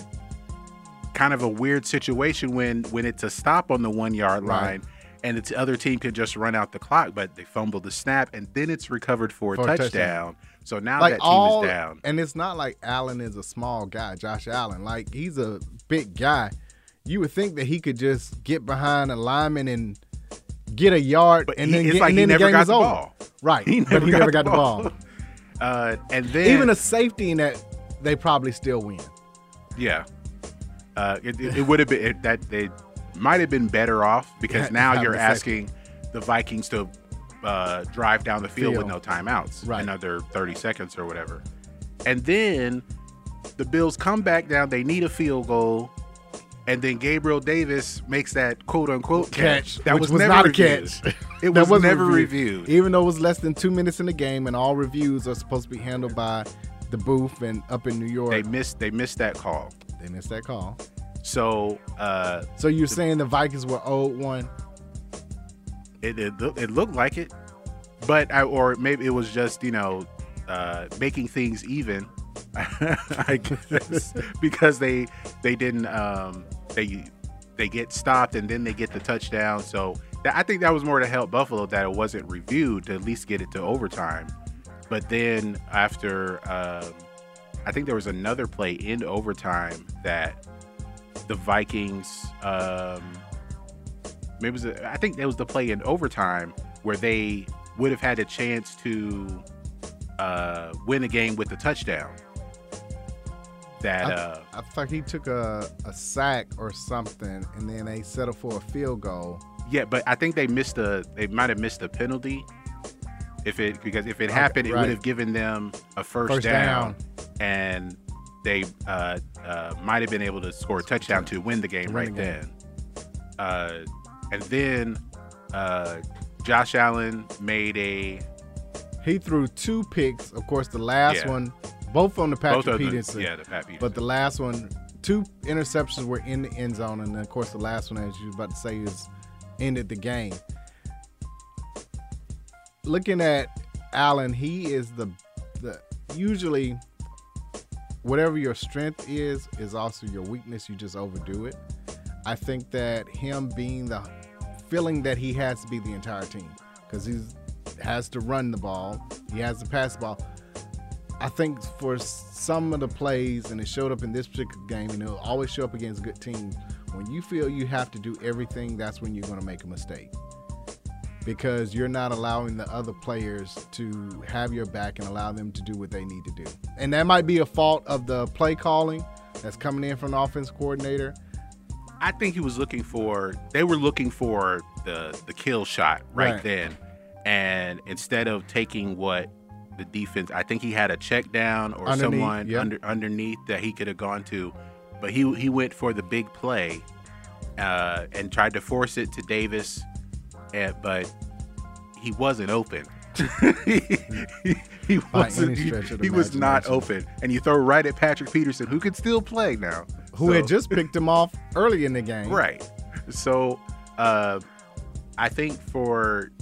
kind of a weird situation when when it's a stop on the one yard Right. line, and the other team can just run out the clock, but they fumble the snap, and then it's recovered for a For a touchdown. touchdown. So now like that team all, is down. and it's not like Allen is a small guy, Josh Allen. Like he's a big guy. You would think that he could just get behind a lineman and get a yard, But and he- then, it's get, like and he then never the game got is the over. ball. Right, He but never he got never the got the ball. ball. Uh, and then Even a safety in that, they probably still win. Yeah. Uh, it, it, it would have been it, that they might have been better off because now you're asking the Vikings to uh, drive down the field, with no timeouts, Right. another 30 seconds or whatever. And then the Bills come back down. They need a field goal. And then Gabriel Davis makes that quote unquote catch. That which was, was never not a catch. It That was wasn't never reviewed. Even though it was less than two minutes in the game, and all reviews are supposed to be handled by the booth and up in New York. They missed. They missed that call. They missed that call. So uh, So you're saying the Vikings were owed one? It it, it looked like it, but I, or maybe it was just you know uh, making things even. I guess because they they didn't um, they they get stopped and then they get the touchdown. So that, I think that was more to help Buffalo that it wasn't reviewed to at least get it to overtime. But then after um, I think there was another play in overtime that the Vikings. Um, maybe was a, I think that was the play in overtime where they would have had a chance to uh, win a game with the touchdown. That I, uh, I thought he took a, a sack or something, and then they settled for a field goal. yeah, but I think they missed a they might have missed a penalty. If it because if it Okay, happened, it would have given them a first, First down, down. and they uh, uh, might have been able to score a touchdown to win the game Win right the game. then. Uh, and then uh, Josh Allen made a He threw two picks. Of course, the last Yeah. one, both on the both Patrick them, Peterson. yeah, the Pat Peterson. But the last one two interceptions were in the end zone, and then of course the last one, as you were about to say, is ended the game. Looking at Allen, he is the the usually whatever your strength is is also your weakness. You just overdo it. I think that him being the feeling that he has to be the entire team because he has to run the ball, he has to pass the ball. I think for some of the plays, and it showed up in this particular game, and it'll always show up against good teams. When you feel you have to do everything, that's when you're going to make a mistake because you're not allowing the other players to have your back and allow them to do what they need to do. And that might be a fault of the play calling that's coming in from the offense coordinator. I think he was looking for. They were looking for the the kill shot right, Right. then, and instead of taking what the defense, I think he had a check down or Underneath, someone yep. under underneath that he could have gone to, but he he went for the big play, uh, and tried to force it to Davis, and, but he wasn't open. he, he wasn't. He, stretch of the he was not open, and you throw right at Patrick Peterson, who could still play now, Who had just picked him off early in the game. Right. So uh, I think for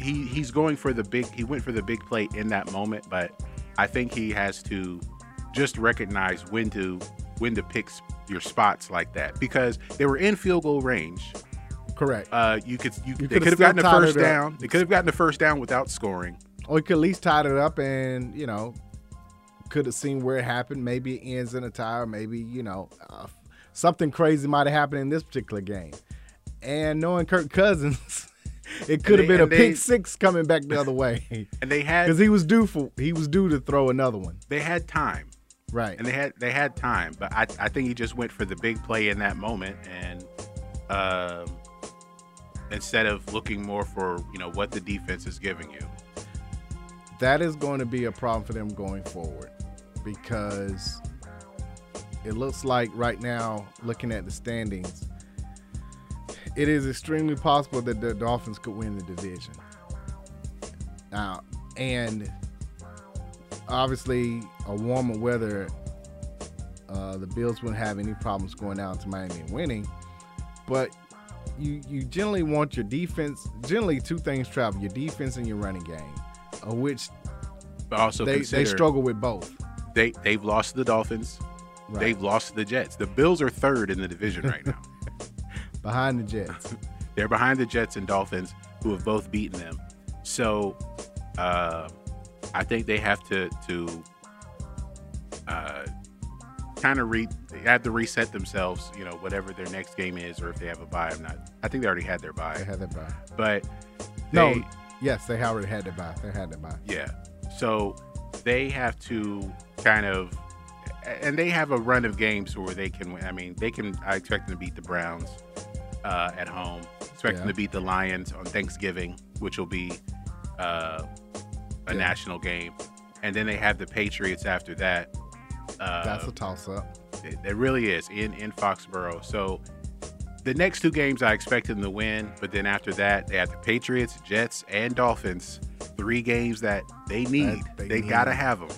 he he's going for the big he went for the big play in that moment, but I think he has to just recognize when to when to pick your spots like that because they were in field goal range. Correct. Uh, you could you, You they could have gotten the first down. They could have gotten the first down without scoring. Or he could at least tied it up and, you know, could have seen where it happened. Maybe it ends in a tie, or maybe, you know, uh, something crazy might have happened in this particular game. And knowing Kirk Cousins, it could have been a they- pick six coming back the other way. And they had Because he was due for he was due to throw another one. they had time. Right. and they had they had time, but I, I think he just went for the big play in that moment, and um, instead of looking more for you know what the defense is giving you. that is going to be a problem for them going forward because it looks like right now, looking at the standings, it is extremely possible that the Dolphins could win the division. Now, and obviously, a warmer weather, uh, the Bills wouldn't have any problems going out to Miami and winning. But you you generally want your defense. Generally, two things travel: your defense and your running game, of which But also they they struggle with both. They they've lost to the Dolphins. Right. They've lost to the Jets. The Bills are third in the division right now. Behind the Jets. They're behind the Jets and Dolphins, who have both beaten them. So, uh, I think they have to to uh, kind of re have to reset themselves. You know, whatever their next game is, or if they have a bye. I'm not. I think they already had their buy. They had their bye. but No, yes, they already had that bye. They had that bye. Yeah. So they have to kind of, and they have a run of games where they can. win. I mean, they can. I expect them to beat the Browns uh, at home. Expect them Yeah. to beat the Lions on Thanksgiving, which will be uh, a Yeah. national game, and then they have the Patriots after that. Uh, That's a toss up. it, it really is in in Foxborough. So the next two games I expect them to win, but then after that they have the Patriots, Jets, and Dolphins. Three games that they need. they they need. gotta have them.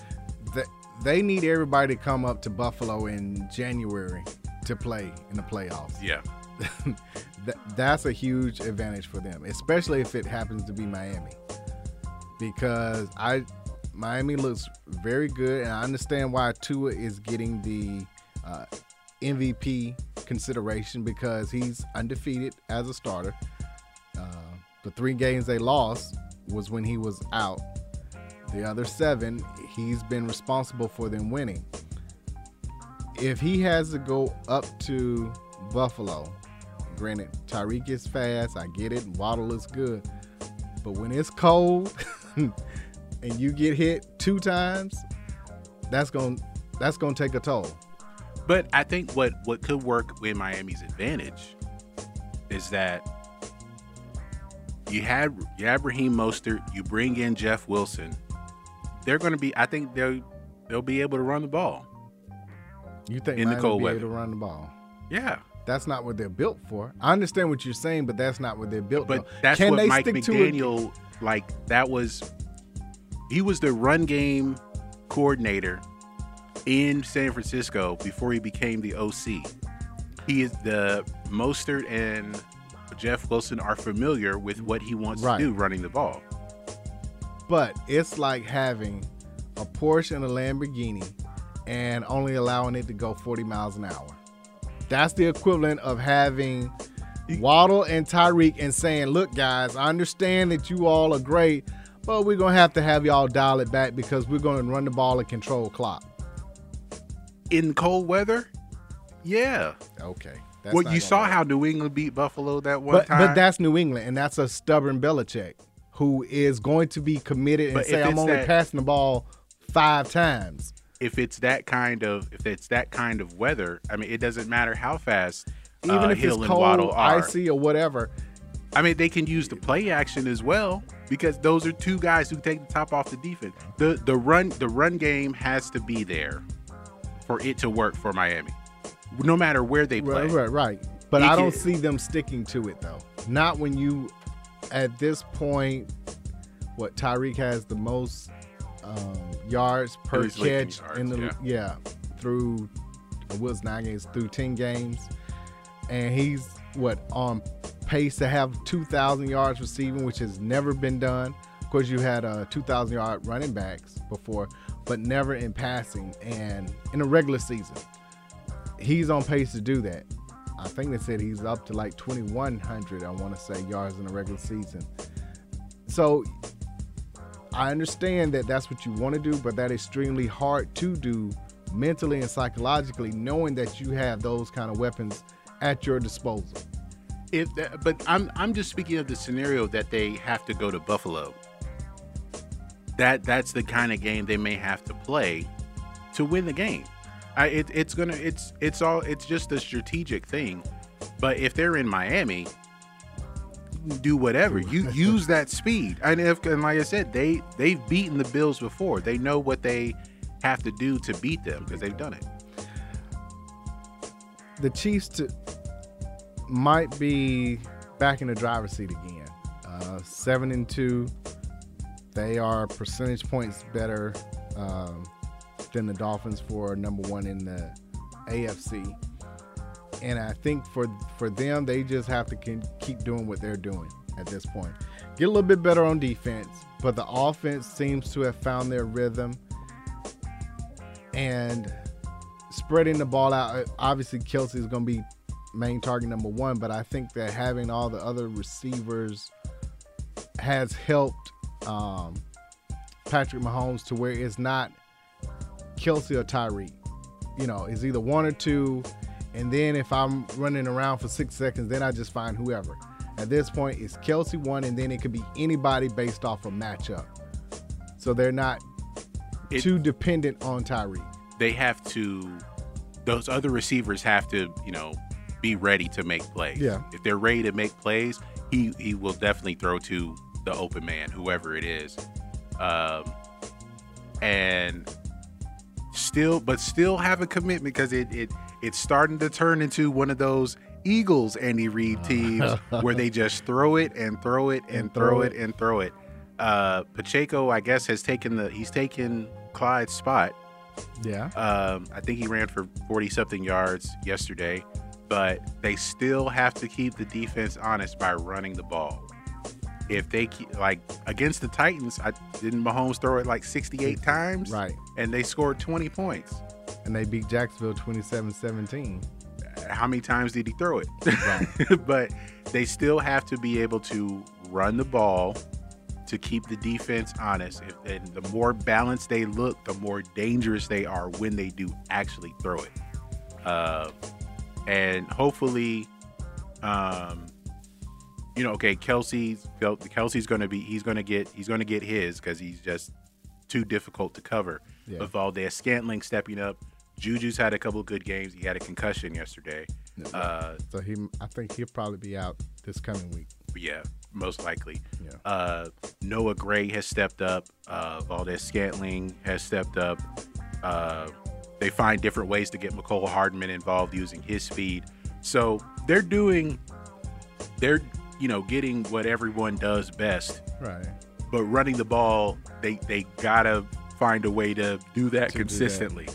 They, they need everybody to come up to Buffalo in January to play in the playoffs. Yeah. Th- that's a huge advantage for them, especially if it happens to be Miami. Because I Miami looks very good, and I understand why Tua is getting the uh, MVP consideration because he's undefeated as a starter. Uh, the three games they lost was when he was out. The other seven, he's been responsible for them winning. If he has to go up to Buffalo, granted, Tyreek is fast, I get it, Waddle looks good. But when it's cold and you get hit two times, that's going to that's going to take a toll. But I think what what could work in Miami's advantage is that you had you have Raheem Mostert, you bring in Jeff Wilson. They're going to be. I think they'll they'll be able to run the ball. You think In the cold will be weather. able to run the ball? Yeah. That's not what they're built for. I understand what you're saying, but that's not what they're built But for. that's Can what they Mike stick to? McDaniel like. That was he was the run game coordinator in San Francisco before he became the OC. He is the Mostert and Jeff Wilson are familiar with what he wants Right. to do running the ball. But it's like having a Porsche and a Lamborghini and only allowing it to go 40 miles an hour. That's the equivalent of having Waddle and Tyreek and saying, look, guys, I understand that you all are great, but we're going to have to have y'all dial it back because we're going to run the ball and control clock. In cold weather, yeah. Okay. That's well, you saw how New England beat Buffalo that one but, time. but that's New England, and that's a stubborn Belichick who is going to be committed and But say, I'm only that- passing the ball five times. If it's that kind of if it's that kind of weather, I mean, it doesn't matter how fast Even uh, if Hill it's and cold, icy, or whatever. I mean, they can use the play action as well because those are two guys who take the top off the defense. The the run the run game has to be there for it to work for Miami, no matter where they play. Right, right, right. But He I don't can- see them sticking to it though. Not when you, at this point, what Tyreek has the most um, yards per catch yards, in the yeah. yeah, through was nine games through ten games, and he's what on pace to have two thousand yards receiving, which has never been done. Of course, you had uh, two thousand yard running backs before, but never in passing and in a regular season he's on pace to do that. I think they said he's up to like 2,100, I want to say, yards in the regular season. So I understand that that's what you want to do, but that is extremely hard to do mentally and psychologically, knowing that you have those kind of weapons at your disposal. If that, but I'm I'm just speaking of the scenario that they have to go to Buffalo. That that's the kind of game they may have to play to win the game. I, it, it's gonna it's it's all it's just a strategic thing. But if they're in Miami, do whatever you use that speed. And if and like I said, they they've beaten the Bills before. They know what they have to do to beat them because they've done it. the Chiefs to, might be back in the driver's seat again. Uh, seven and two, they are percentage points better um, than the Dolphins for number one in the AFC. And I think for for them, they just have to con- keep doing what they're doing at this point. Get a little bit better on defense, but the offense seems to have found their rhythm. And spreading the ball out. Obviously, Kelsey is going to be main target number one, but I think that having all the other receivers has helped um, Patrick Mahomes to where it's not Kelsey or Tyreek. You know, it's either one or two, and then if I'm running around for six seconds, then I just find whoever. At this point, it's Kelsey one, and then it could be anybody based off a matchup. So they're not It- too dependent on Tyreek. they have to those other receivers have to you know be ready to make plays Yeah. if they're ready to make plays he he will definitely throw to the open man whoever it is um and still but still have a commitment because it it it's starting to turn into one of those Eagles Andy Reid teams where they just throw it and throw it and, And throw throw it it. and throw it. Uh, Pacheco, I guess, has taken the he's taken Clyde's spot. Yeah. Um, I think he ran for 40 something yards yesterday, but they still have to keep the defense honest by running the ball. If they keep, like against the Titans, I didn't Mahomes throw it like 68 times, Right. and they scored 20 points. And they beat Jacksonville 27 17. How many times did he throw it? but they still have to be able to run the ball to keep the defense honest. If, and the more balanced they look, the more dangerous they are when they do actually throw it. Uh, and hopefully, um, you know, okay, Kelsey's Kelsey's going to be he's going to get he's going to get his because he's just too difficult to cover. Yeah. But Valdes Scantling stepping up. Juju's had a couple of good games. He had a concussion yesterday. Uh, So he, I think he'll probably be out this coming week. yeah, most likely. Yeah. Uh, Noah Gray has stepped up. Uh, Valdes Scantling has stepped up. Uh, they find different ways to get Mecole Hardman involved using his speed. So they're doing, they're you know getting what everyone does best. Right. But running the ball, they they gotta find a way to do that To do that. consistently.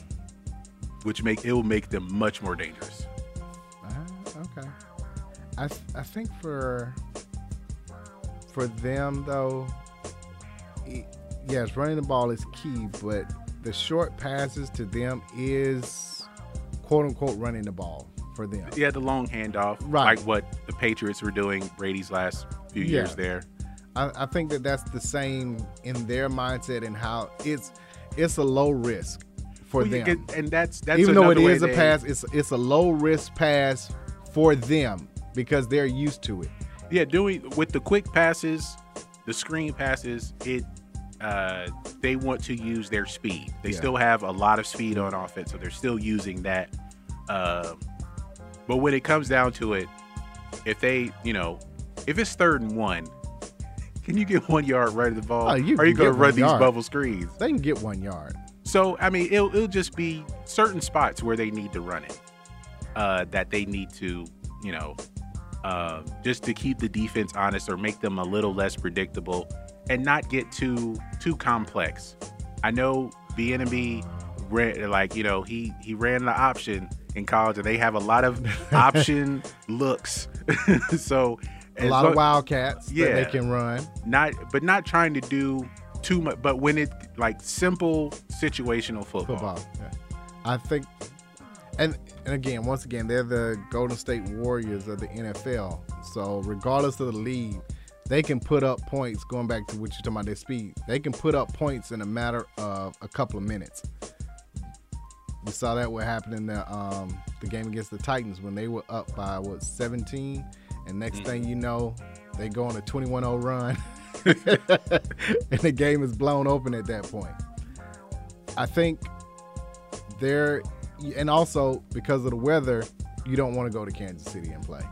which make it will make them much more dangerous. Uh, okay. I I think for for them though, it, yes, running the ball is key, but the short passes to them is quote unquote running the ball for them. Yeah, the long handoff, Right. like what the Patriots were doing Brady's last few years there. I, I think that that's the same in their mindset and how it's it's a low risk for Well, them. and that's that's even though it is a pass, it's it's a low risk pass for them because they're used to it. Yeah, doing with the quick passes, the screen passes, it uh they want to use their speed. They Yeah. still have a lot of speed on offense, so they're still using that. Um but when it comes down to it, if they, you know, if it's third and one, can you get one yard right of the ball? Oh, you are you gonna run these yard. bubble screens? They can get one yard. So I mean, it'll it'll just be certain spots where they need to run it, uh, that they need to, you know, uh, just to keep the defense honest or make them a little less predictable, and not get too too complex. I know B ran like you know he he ran the option in college, and they have a lot of option looks. so A lot of wildcats that Yeah. they can run. not but not trying to do too much but when it like simple situational football, football. Yeah. I think, and and again, once again, they're the Golden State Warriors of the NFL. So regardless of the lead, they can put up points. Going back to what you're talking about, their speed, they can put up points in a matter of a couple of minutes. We saw that what happened in the um, the game against the Titans when they were up by what 17, and next thing you know, they go on a 21-0 run, and the game is blown open at that point. I think there, and also because of the weather, you don't want to go to Kansas City and play.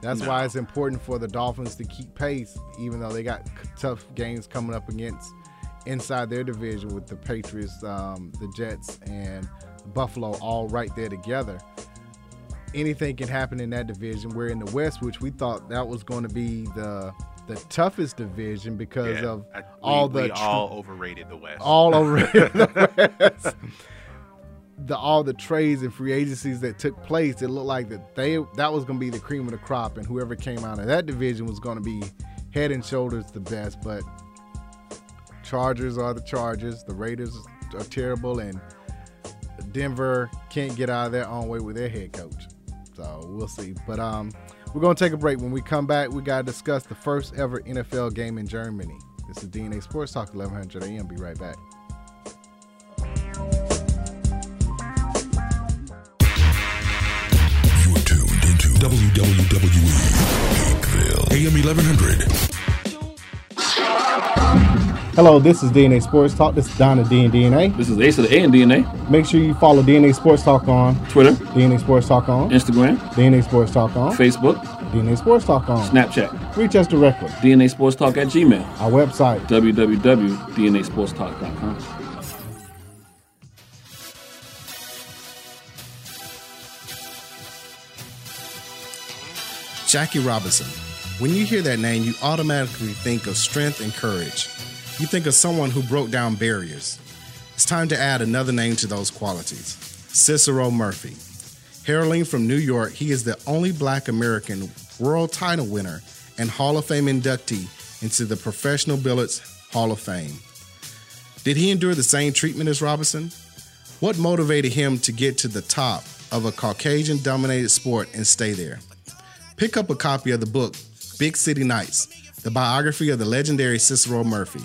That's why it's important for the Dolphins to keep pace, even though they got tough games coming up against inside their division with the Patriots, um, the Jets, and Buffalo all right there together. Anything can happen in that division. We're in the West, which we thought that was going to be the the toughest division because Yeah, of I- we- all the all overrated the West. all over the West. The all the trades and free agencies that took place, it looked like that they that was going to be the cream of the crop, and whoever came out of that division was going to be head and shoulders the best. But Chargers are the Chargers. The Raiders are terrible, and Denver can't get out of their own way with their head coach. So we'll see. But um, we're gonna take a break. When we come back, we gotta discuss the first ever NFL game in Germany. This is DNA Sports Talk 1100 AM. Be right back. You're tuned into WWE Hakeville, AM 1100. Hello, this is DNA Sports Talk. This is Donna D and DNA. This is Ace of the A and DNA. Make sure you follow DNA Sports Talk on Twitter, DNA Sports Talk on Instagram, DNA Sports Talk on Facebook, DNA Sports Talk on Snapchat, Reach us directly. DNA Sports Talk at Gmail, Our website. www.dnasportstalk.com. Jackie Robinson. When you hear that name, you automatically think of strength and courage. You think of someone who broke down barriers. It's time to add another name to those qualities Cicero Murphy. Heralding from New York, he is the only black American world title winner and Hall of Fame inductee into the Professional Billiards Hall of Fame. Did he endure the same treatment as Robinson? What motivated him to get to the top of a Caucasian dominated sport and stay there? Pick up a copy of the book Big City Nights, the biography of the legendary Cicero Murphy.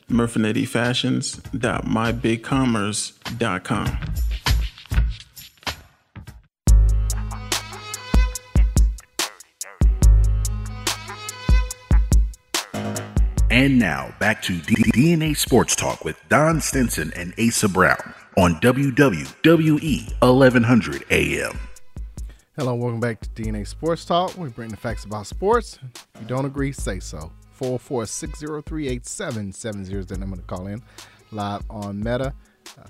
murfinettifashions.mybigcommerce.com. And now back to D- DNA Sports Talk with Don Stinson and Asa Brown on WWE 1100 AM. Hello, welcome back to DNA Sports Talk. We bring the facts about sports. If you don't agree, say so. 404 603 8770 is the number to call in live on Meta. Uh,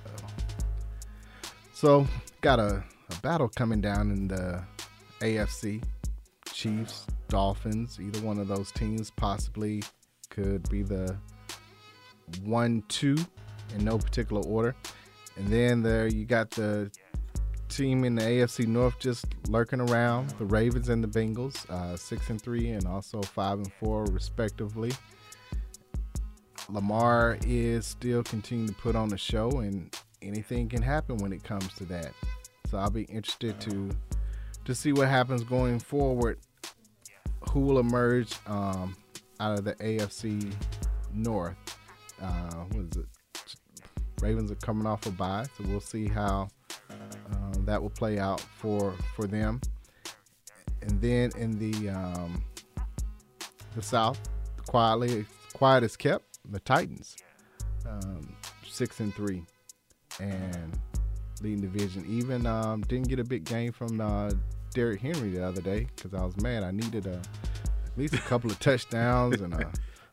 so, got a, a battle coming down in the AFC. Chiefs, Dolphins, either one of those teams possibly could be the one, two in no particular order. And then there you got the team in the AFC North just lurking around. The Ravens and the Bengals, uh, six and three, and also five and four, respectively. Lamar is still continuing to put on the show, and anything can happen when it comes to that. So I'll be interested to to see what happens going forward. Who will emerge um, out of the AFC North? Uh, what is it? Ravens are coming off a bye, so we'll see how um, that will play out for for them. And then in the um, the South, quietly quiet is kept. The Titans, um, six and three, and leading division. Even um, didn't get a big game from uh, Derrick Henry the other day because I was mad. I needed a at least a couple of touchdowns and a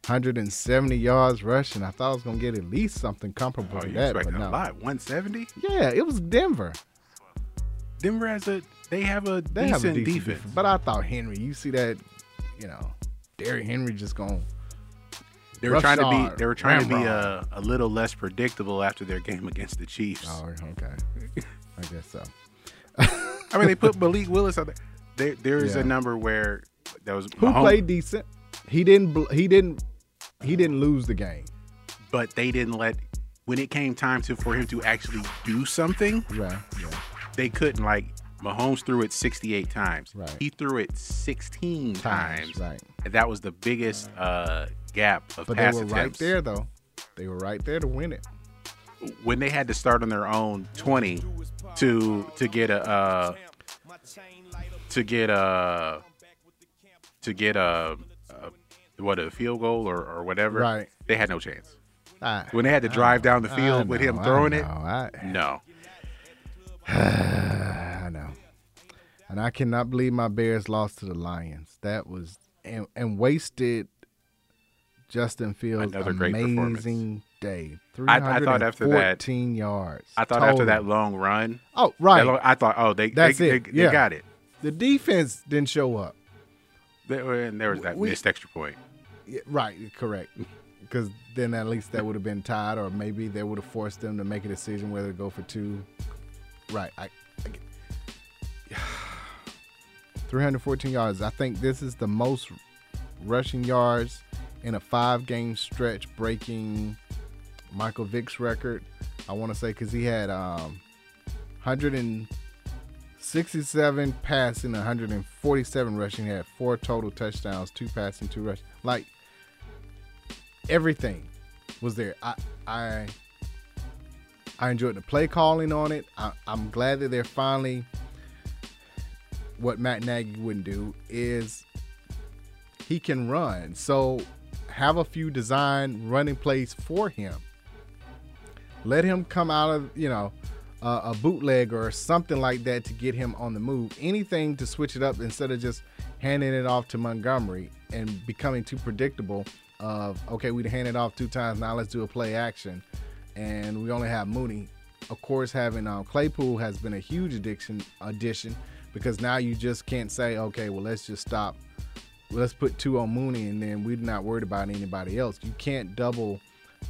170 yards rushing. I thought I was gonna get at least something comparable Oh, to that, but no. a lot? 170? Yeah, it was Denver. Denver has a they have a They decent, have a decent defense. defense. But I thought Henry, you see that, you know, Derrick Henry just going. They were trying to be they were trying to be a, a little less predictable after their game against the Chiefs. Oh, okay. I guess so. I mean, they put Malik Willis out there. There, there is Yeah. a number where that was Who Mahomes- played decent? He didn't. He didn't. He didn't lose the game. but they didn't let when it came time to for him to actually do something. Right. Yeah. They couldn't. Like Mahomes threw it 68 times. Right. He threw it 16 times. Right. And that was the biggest uh, gap of But they pass were right there, though. They were right there to win it. when they had to start on their own 20 to to get a uh, to get a to get a what a field goal or, or whatever Right. they had no chance I, when they had to drive know, down the I field with him know, I throwing it I, no I know. And I cannot believe my Bears lost to the Lions. That was and, and wasted Justin Fields Another great amazing day. I- I thought after that- 14 yards. I thought after that long run Oh, right. long- I thought oh they That's they, it. they, they got it The defense didn't show up. There- and there was that We- missed extra point Yeah, right, correct. Because then at least that would have been tied, or maybe they would have forced them to make a decision whether to go for two. Right. I, I get, 314 yards. I think this is the most rushing yards in a five game stretch, breaking Michael Vick's record. I want to say because he had um, 167 passing, 147 rushing. He had four total touchdowns, two passing, two rushing. Like everything was there. I I I enjoyed the play calling on it. I, I'm glad that they're finally what Matt Nagy wouldn't do is he can run. So have a few design running plays for him. Let him come out of, you know, uh, a bootleg or something like that to get him on the move. Anything to switch it up instead of just handing it off to Montgomery and becoming too predictable of, okay, we'd hand it off two times, now let's do a play action. And we only have Mooney. Of course, having um, Claypool has been a huge addiction addition because now you just can't say, okay, well, let's just stop. Let's put two on Mooney and then we're not worried about anybody else. You can't double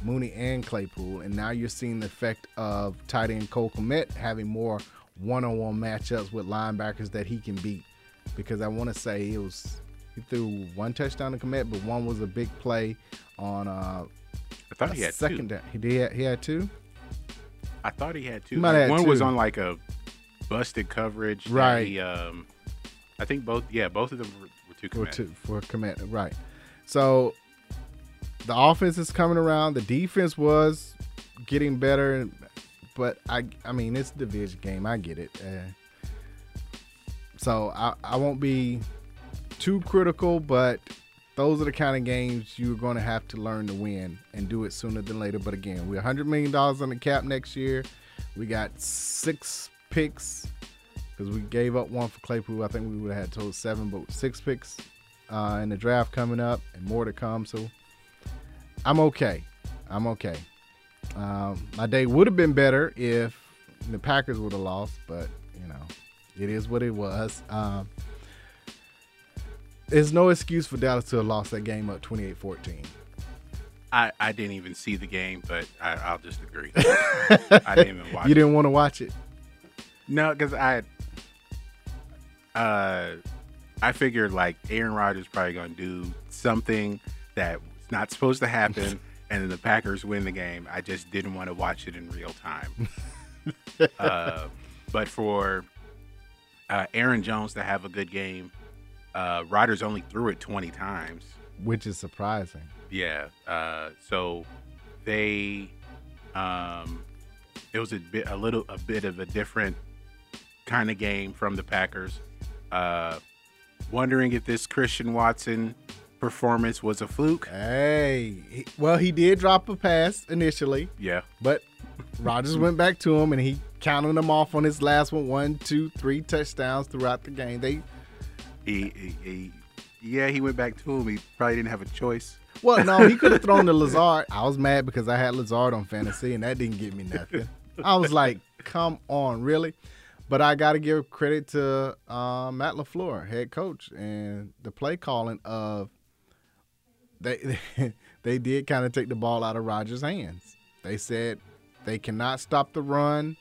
Mooney and Claypool, and now you're seeing the effect of tight end Cole Kmet having more one-on-one matchups with linebackers that he can beat. Because I want to say it was he threw one touchdown to Kmet, but one was a big play on. Uh, I thought he had two. second down. He did. He had two. I thought he had two. He might have had One was on like a busted coverage. Right. He, um, I think both. Yeah, both of them were, were two for command. two for command right So the offense is coming around. The defense was getting better, but I I mean it's a division game. I get it. Uh, so I, I won't be too critical, but those are the kind of games you're going to have to learn to win and do it sooner than later. But again, we're $100 million on the cap next year. We got six picks because we gave up one for Claypool. I think we would have had total seven, but six picks uh, in the draft coming up and more to come. So I'm okay. I'm okay. Um, my day would have been better if the Packers would have lost, but you know, it is what it was. Um, there's no excuse for Dallas to have lost that game up 28-14. I, I didn't even see the game, but I, I'll just agree. I didn't even watch. You didn't want to watch it. No, because I, uh, I figured like Aaron Rodgers probably gonna do something that was not supposed to happen, and then the Packers win the game. I just didn't want to watch it in real time. uh, but for uh, Aaron Jones to have a good game, uh, Rodgers only threw it 20 times, which is surprising. Yeah. Uh, so they, um, it was a bit, a little, a bit of a different kind of game from the Packers. Uh, wondering if this Christian Watson performance was a fluke. Hey, he, well, he did drop a pass initially. Yeah. But Rodgers went back to him and he counted them off on his last one one, two, three touchdowns throughout the game. They, he, he, he yeah, he went back to him. He probably didn't have a choice. Well, no, he could have thrown the Lazard. I was mad because I had Lazard on fantasy and that didn't get me nothing. I was like, come on, really? But I got to give credit to uh, Matt LaFleur, head coach, and the play calling of they they, they did kind of take the ball out of Rodgers' hands. They said they cannot stop the run,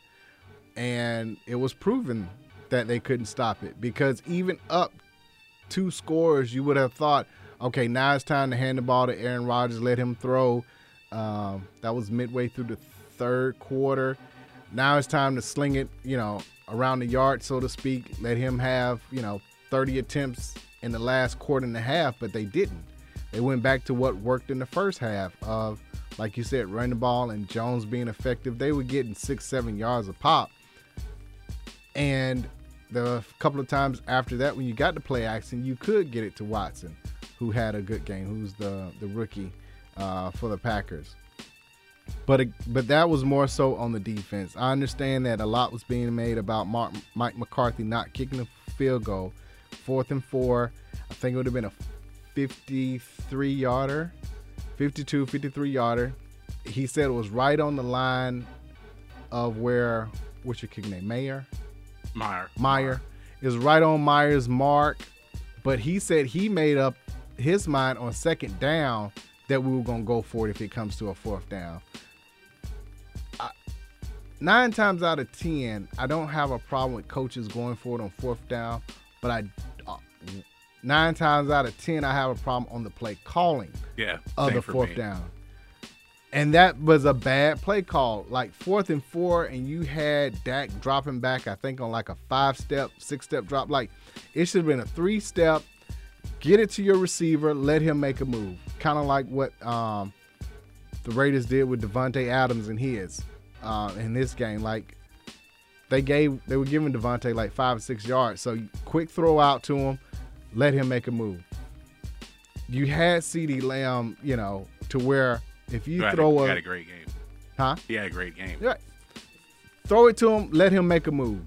and it was proven that they couldn't stop it because even up two scores, you would have thought, okay, now it's time to hand the ball to Aaron Rodgers, let him throw. Um, that was midway through the third quarter. Now it's time to sling it, you know, around the yard, so to speak. Let him have, you know, 30 attempts in the last quarter and a half, but they didn't. They went back to what worked in the first half of, like you said, running the ball and Jones being effective. They were getting six, seven yards a pop. And the couple of times after that, when you got the play action, you could get it to Watson, who had a good game, who's the the rookie uh, for the Packers. But but that was more so on the defense. I understand that a lot was being made about Mark, Mike McCarthy not kicking the field goal, fourth and four. I think it would have been a 53 yarder, 52, 53 yarder. He said it was right on the line of where what's your kick name, Mayer. Meyer. Meyer is right on Meyer's mark, but he said he made up his mind on second down that we were going to go for it if it comes to a fourth down. I, nine times out of ten, I don't have a problem with coaches going for it on fourth down, but I uh, nine times out of ten, I have a problem on the play calling. Yeah, of the fourth down. And that was a bad play call. Like fourth and four, and you had Dak dropping back, I think, on like a five step, six step drop. Like it should have been a three step. Get it to your receiver, let him make a move. Kind of like what um, the Raiders did with Davante Adams and his uh, in this game. Like they gave, they were giving Davante like five or six yards. So quick throw out to him, let him make a move. You had CeeDee Lamb, you know, to where if you throw had, a, he had a great game. huh? He had a great game. Yeah. Throw it to him, let him make a move.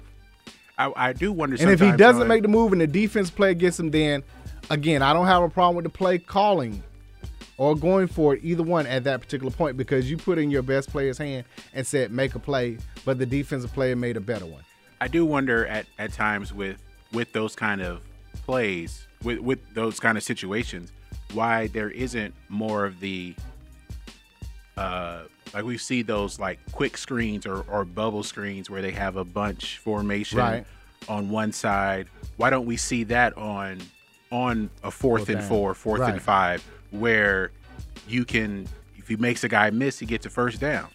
I, I do wonder. And if he doesn't make the move and the defense play against him, then again, I don't have a problem with the play calling or going for it, either one at that particular point, because you put in your best player's hand and said make a play, but the defensive player made a better one. I do wonder at, at times with with those kind of plays, with with those kind of situations, why there isn't more of the uh like we see those like quick screens or, or bubble screens where they have a bunch formation Right. on one side. Why don't we see that on on a fourth Fourth and four, fourth Right. and five, where you can if he makes a guy miss, he gets a first down.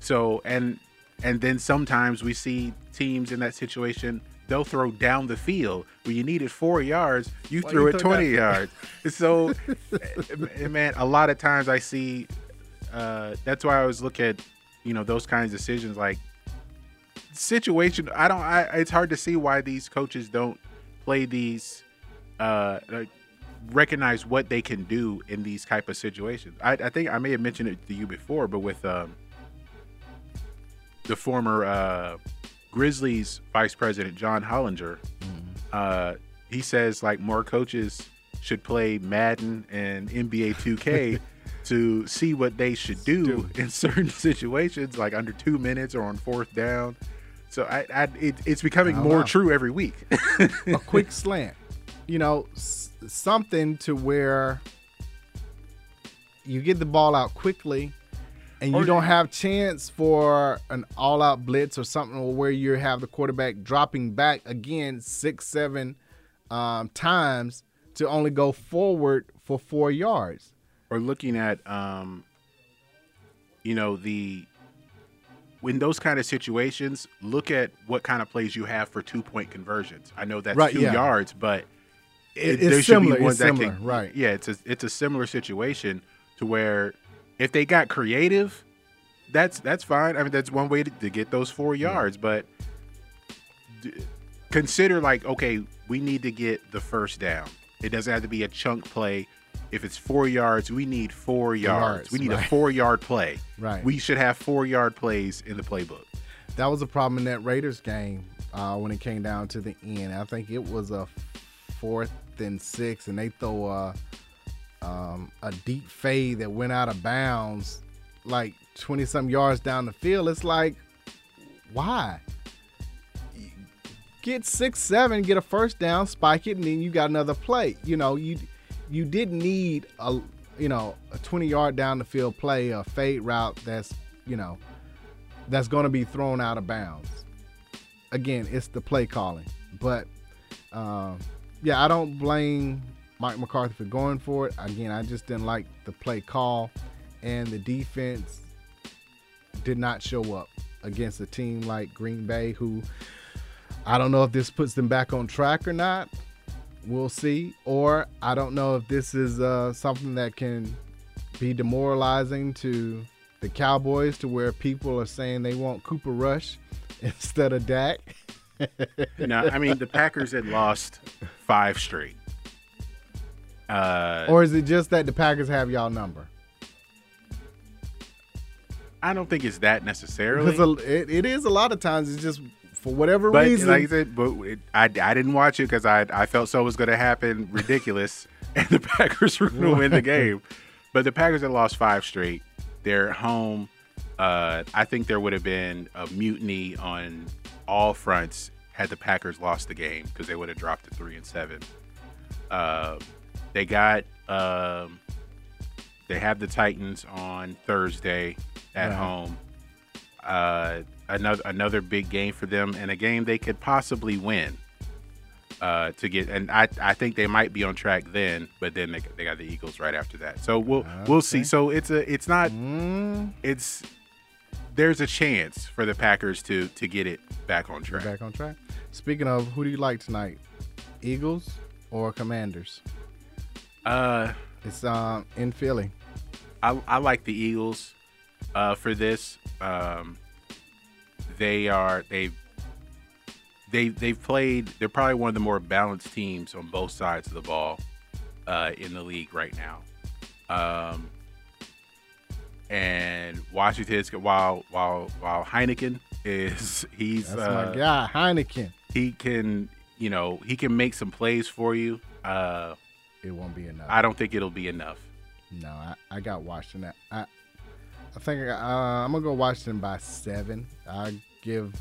So and And then sometimes we see teams in that situation, they'll throw down the field. When you needed four yards, you Why threw you it 20 that- yards. So, eh, man, a lot of times I see, uh, that's why I always look at, you know, those kinds of decisions like situation. I don't, I, it's hard to see why these coaches don't play these, uh, like, recognize what they can do in these type of situations. I, I think I may have mentioned it to you before, but with um, the former uh, Grizzlies vice president John Hollinger, uh, he says like more coaches should play Madden and NBA 2K to see what they should do in certain situations, like under two minutes or on fourth down. So I, I it, it's becoming Oh, more wow. true every week. a quick slant, you know, s- something to where you get the ball out quickly and you Or- don't have chance for an all-out blitz or something where you have the quarterback dropping back again six, seven um, times to only go forward for four yards. Or looking at um you know the in those kind of situations look at what kind of plays you have for two point conversions. I know that's Right, two yeah. yards but It- there should similar, be ones that similar, can right. yeah it's a it's a similar situation to where if they got creative that's that's fine. I mean that's one way to, to get those four yards but d- consider like okay we need to get the first down. It doesn't have to be a chunk play if it's four yards we need four yards, yards, we need a four yard play Right. we should have four yard plays in the playbook That was a problem in that Raiders game uh, when it came down to the end. I think it was a fourth and six, and they throw a, um, a deep fade that went out of bounds, like twenty some yards down the field. It's like, why? Get six, seven, get a first down, spike it, and then you got another play. You know, you you didn't need a you know a twenty yard down the field play, a fade route that's you know that's going to be thrown out of bounds. Again, it's the play calling. But um, yeah, I don't blame Mike McCarthy for going for it. Again, I just didn't like the play call, and the defense did not show up against a team like Green Bay, who I don't know if this puts them back on track or not. We'll see. Or I don't know if this is uh, something that can be demoralizing to the Cowboys to where people are saying they want Cooper Rush instead of Dak. no i mean the packers had lost five straight uh or is it just that the Packers have y'all number? i don't think it's that necessarily Because it, it is a lot of times. It's just for whatever but reason. like I said, but it, I, I didn't watch it because I I felt so it was going to happen ridiculous, and the Packers were going to win the game. But the Packers had lost five straight. They're at home. Uh, I think there would have been a mutiny on all fronts had the Packers lost the game because they would have dropped to three and seven. Uh, they got um, they have the Titans on Thursday at Right. home. Uh, another another big game for them, and a game they could possibly win. Uh, to get and I, I think they might be on track then, but then they, they got the Eagles right after that. So we'll we'll see. So it's a it's not Mm, it's there's a chance for the Packers to to get it back on track. back on track. Speaking of, who do you like tonight? Eagles or Commanders? Uh, It's um in Philly. I, I like the Eagles uh, for this. Um, they are they they they've played. They're probably one of the more balanced teams on both sides of the ball uh, in the league right now. Um, and Washington's while while while Heineken is he's That's uh, my guy, Heineken. he can you know he can make some plays for you. Uh, It won't be enough. I don't think it'll be enough. No, I, I got Washington. I I think uh, I'm gonna go Washington by seven. I give,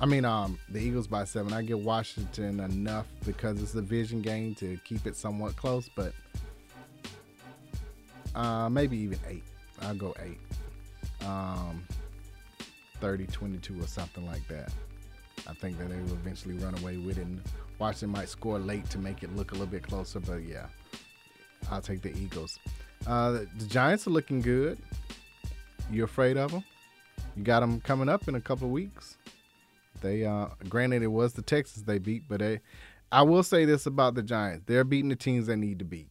I mean, um, the Eagles by seven. I give Washington enough because it's a vision game to keep it somewhat close, but uh, maybe even eight. I'll go eight. Um, 30, 22 or something like that. I think that they will eventually run away with it. And Washington might score late to make it look a little bit closer, but yeah, I'll take the Eagles. Uh, the Giants are looking good. You afraid of them? You got them coming up in a couple of weeks. They, uh, granted, it was the Texans they beat, but they, I will say this about the Giants: they're beating the teams they need to beat.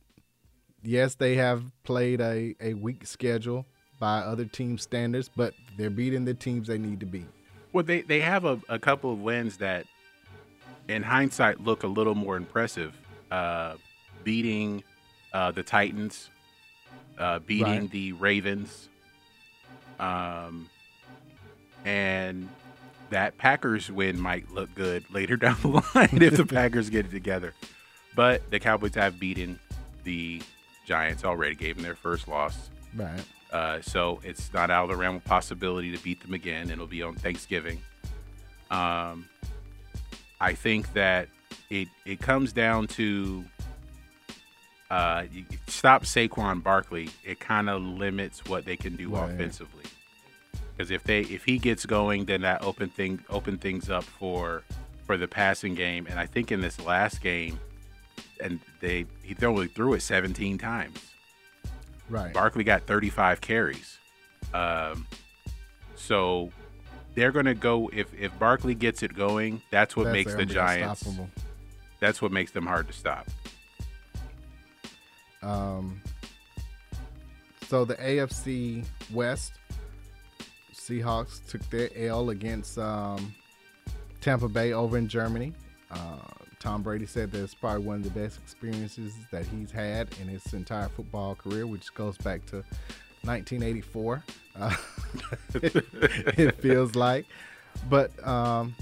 Yes, they have played a, a weak schedule by other team standards, but they're beating the teams they need to beat. Well, they they have a, a couple of wins that, in hindsight, look a little more impressive. Uh, beating uh, the Titans, uh, beating Right. the Ravens, um, and that Packers win might look good later down the line if the Packers get it together. But the Cowboys have beaten the Giants already, gave them their first loss. Right. Uh, so it's not out of the realm of possibility to beat them again. It'll be on Thanksgiving. Um, I think that it it comes down to uh, you stop Saquon Barkley. It kind of limits what they can do Right. offensively. Because if they if he gets going, then that open thing open things up for for the passing game. And I think in this last game, and they he only threw it 17 times. Right. Barkley got 35 carries. Um, so they're going to go if if Barkley gets it going, that's what That's makes the gonna Giants. That's what makes them hard to stop. Um, so the AFC West Seahawks took their L against um, Tampa Bay over in Germany. Uh, Tom Brady said that it's probably one of the best experiences that he's had in his entire football career, which goes back to 1984. Uh, it feels like, but um,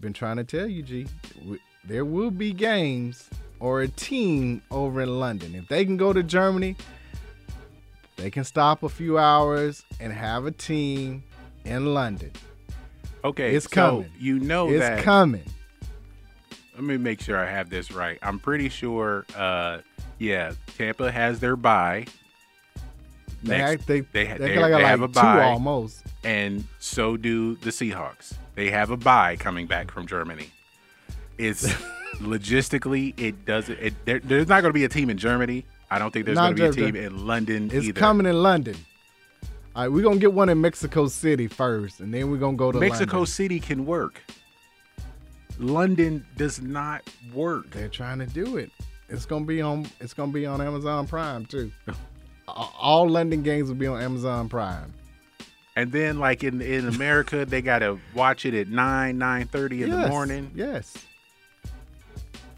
been trying to tell you, G, w- there will be games or a team over in London. If they can go to Germany, they can stop a few hours and have a team in London. Okay, It's so coming. you know it's that. coming. Let me make sure I have this right. I'm pretty sure. Uh, yeah, Tampa has their bye. They Next- they- they, they they, like- they have like a bye almost. and so do the Seahawks. They have a bye coming back from Germany. It's logistically, it doesn't. It, there, there's not going to be a team in Germany. I don't think there's going to be a team in London It's either. coming in London. All right, we're gonna get one in Mexico City first, and then we're gonna go to Mexico London. City can work. London does not work. They're trying to do it. It's gonna be on. It's gonna be on Amazon Prime too. All London games will be on Amazon Prime. And then, like in in America, they got to watch it at nine nine thirty in the morning. Yes.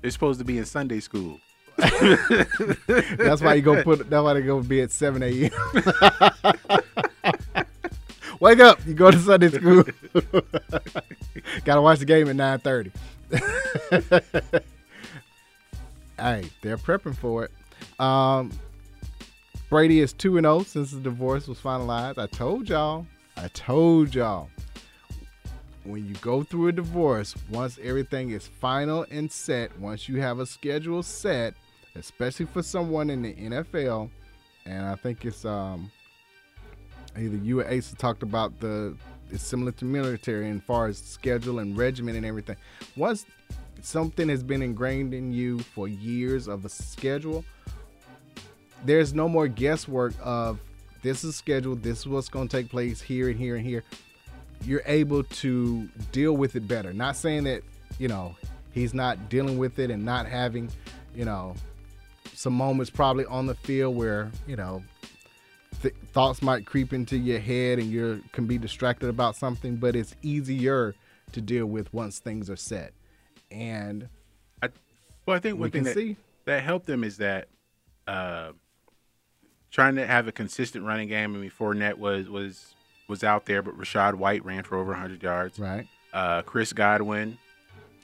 They're supposed to be in Sunday school. That's why you go put. That's why they go be at seven a.m. Wake up! You go to Sunday school. Got to watch the game at nine thirty. hey, they're prepping for it. Um, Brady is two and zero since the divorce was finalized. I told y'all. I told y'all. When you go through a divorce, once everything is final and set, once you have a schedule set, especially for someone in the NFL, and I think it's um either you or Ace talked about the it's similar to military in far as schedule and regimen and everything. Once something has been ingrained in you for years of a schedule, there's no more guesswork of this is scheduled, this is what's going to take place here and here and here. You're able to deal with it better. Not saying that, you know, he's not dealing with it and not having, you know, some moments probably on the field where, you know, th- thoughts might creep into your head and you can be distracted about something, but it's easier to deal with once things are set. And I, well, I think one thing that, see. that helped them is that uh, trying to have a consistent running game. I mean, Fournette was was was out there, but Rachaad White ran for over 100 yards. Right. Uh, Chris Godwin,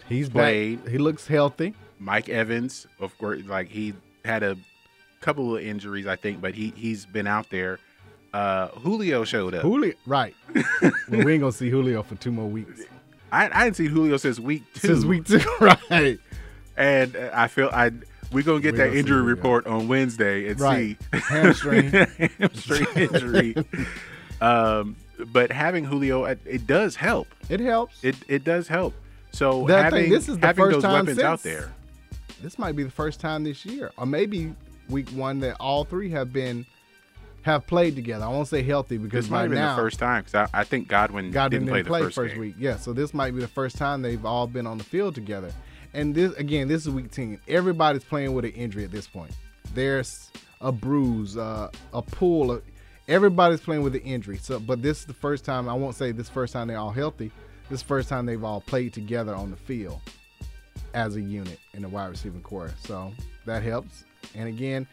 he's played. back. He looks healthy. Mike Evans, of course, like he had a couple of injuries, I think, but he he's been out there. Uh, Julio showed up. Julio, right. well, we ain't going to see Julio for two more weeks. I, I didn't see Julio since week two. Since week two, right. And uh, I feel I we're gonna get We that gonna injury report on Wednesday and Right. see Hamstring. hamstring injury. um, but having Julio, it, does help. It helps. It it does help. So That having thing, this is the having first those time weapons out there. This might be the first time this year, or maybe week one that all three have been have played together. I won't say healthy because This might right have been now the first time because I, I think Godwin, Godwin didn't play the first, game. week. Yeah, so this might be the first time they've all been on the field together. And this again, this is week ten. Everybody's playing with an injury at this point. There's a bruise, uh, a pull. Of, everybody's playing with an injury. So, but this is the first time. I won't say this first time they're all healthy. This is the first time they've all played together on the field as a unit in the wide receiving core. So that helps. And again,